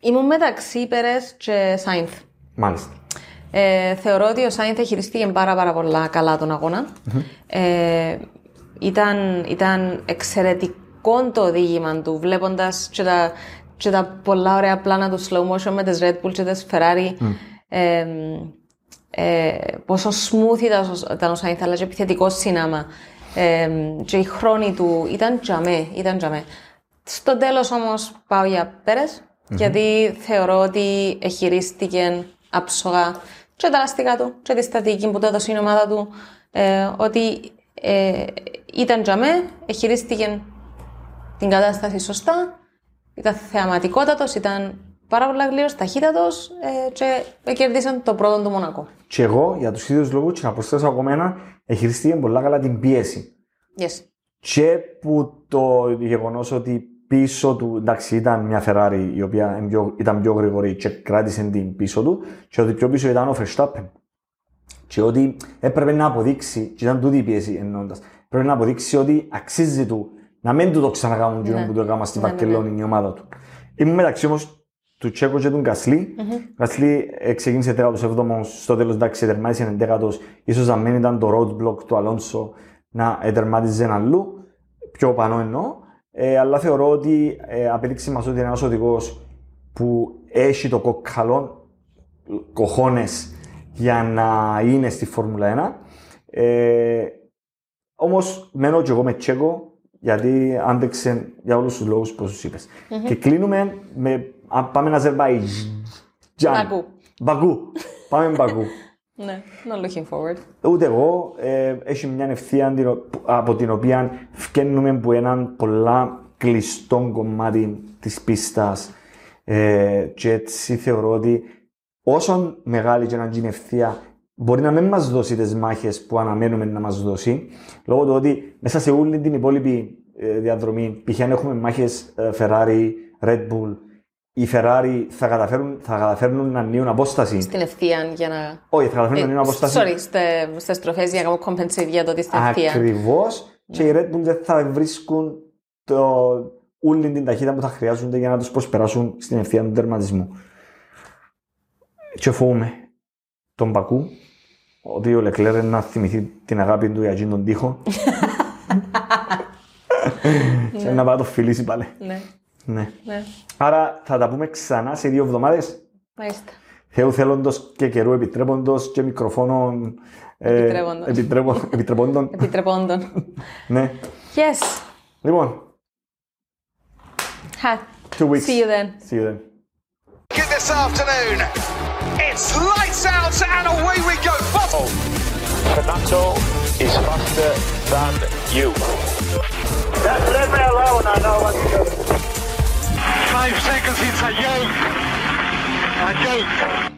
ήμουν μεταξύ Περές και Σάινθ. Μάλιστα. Ε, θεωρώ ότι ο Σάινθ χειριστήκε πάρα, πάρα πολλά καλά τον αγωνα Ε, ήταν, ήταν εξαιρετικό το οδήγημα του, βλέποντας και τα, και τα πολλά ωραία πλάνα του slow motion με τις Red Bull και τις Ferrari. Ε, ε, πόσο smooth ήταν, ο- ήταν ο Σάινθ, αλλά και επιθετικό σύναμα. Ε, και η χρόνη του ήταν τζαμέ, ήταν τζαμέ. Στο τέλος όμως πάω για Πέρες, γιατί θεωρώ ότι εχειρίστηκε άψογα και τα λαστικά του και τη στατική που του έδωσε η ομάδα του, ε, ότι ε, ήταν τζαμέ, εχειρίστηκε την κατάσταση σωστά, ήταν θεαματικότατος, ήταν πάρα πολύ γλύρος, ταχύτατος ε, και κερδίσαν το πρώτο του Μονακό. Και εγώ, για τους ίδιους λόγους, και να προσθέσω ακόμα ένα, εχειριστήκε πολλά καλά την πίεση. Yes. Και που το γεγονός ότι πίσω του, εντάξει, ήταν μια Ferrari η οποία είναι πιο- ήταν πιο γρήγορη και κράτησε την πίσω του, και ότι πιο πίσω ήταν ο Verstappen. Και ότι έπρεπε να αποδείξει, και ήταν τούτη η πίεση εννοώντας, πρέπει να αποδείξει ότι αξίζει του να μην του το ξανακάνουν ναι. που το έκανα στη Ναι, ναι, Βαρκελόνη η ομάδα του. Ήμουν μεταξύ όμως του Τσέκο και του γκασλι Ο Γκασλί ε, ξεκίνησε 17ο, στο τέλος εντάξει τερμάτισε 11ο. σω να μην ήταν το roadblock του Αλόνσο να τερμάτιζε αλλού, πιο πανώ εννοώ. Ε, αλλά θεωρώ ότι ε, απέδειξε μας ότι είναι ένας οδηγός που έχει το κοκκαλό κοχώνες για να είναι στη Φόρμουλα 1. Ε, Όμως μένω και εγώ με Τσέκο γιατί άντεξε για όλους τους λόγους που σου ειπες Και κλείνουμε με. Α, πάμε να Αζερβαϊτζάν. Μπακού. Μπακού. Πάμε Μπακού. Ναι, not looking forward. Ούτε εγώ. Ε, έχει μια ευθεία την ο- από την οποία φκαίνουμε που έναν πολλά κλειστό κομμάτι της πίστας ε, και έτσι θεωρώ ότι όσο μεγάλη και να γίνει η ευθεία μπορεί να μην μας δώσει τις μάχες που αναμένουμε να μας δώσει λόγω του ότι μέσα σε όλη την υπόλοιπη ε, διαδρομή π.χ. αν έχουμε μάχες ε, Ferrari, Red Bull οι Ferrari θα καταφέρουν, θα καταφέρνουν να νιούν απόσταση Στην ευθεία για να. όχι, θα καταφέρουν να νιούν Ε, απόσταση sorry, στε- στις στροφές για να κάνω compensate για το ότι στην ευθεία. Ακριβώς. Και οι Red Bull δεν θα βρίσκουν το, όλη την ταχύτητα που θα χρειάζονται για να τους προσπεράσουν στην ευθεία του τερματισμού. Και φοβούμαι τον Πακού ότι ο Λεκλέρ να θυμηθεί την αγάπη του για εκείνον τον τοίχο. και να πάει να το φιλήσει πάλι. Ναι, Ναι. ναι. Άρα θα τα πούμε ξανά σε δύο εβδομάδες. Μάλιστα. Θεού θέλοντος και καιρού επιτρέποντος και μικροφώνων ε, Επιτρέποντος. επιτρέπω- επιτρεπόντων. Επιτρεπόντων. ναι. yes. Λοιπόν, Ha. two weeks. See you then. See you then. Get this afternoon. It's lights out and away we go. Bottle. Fernando is faster than you. Just let me alone, I know what to do. Five seconds, it's a joke. A joke.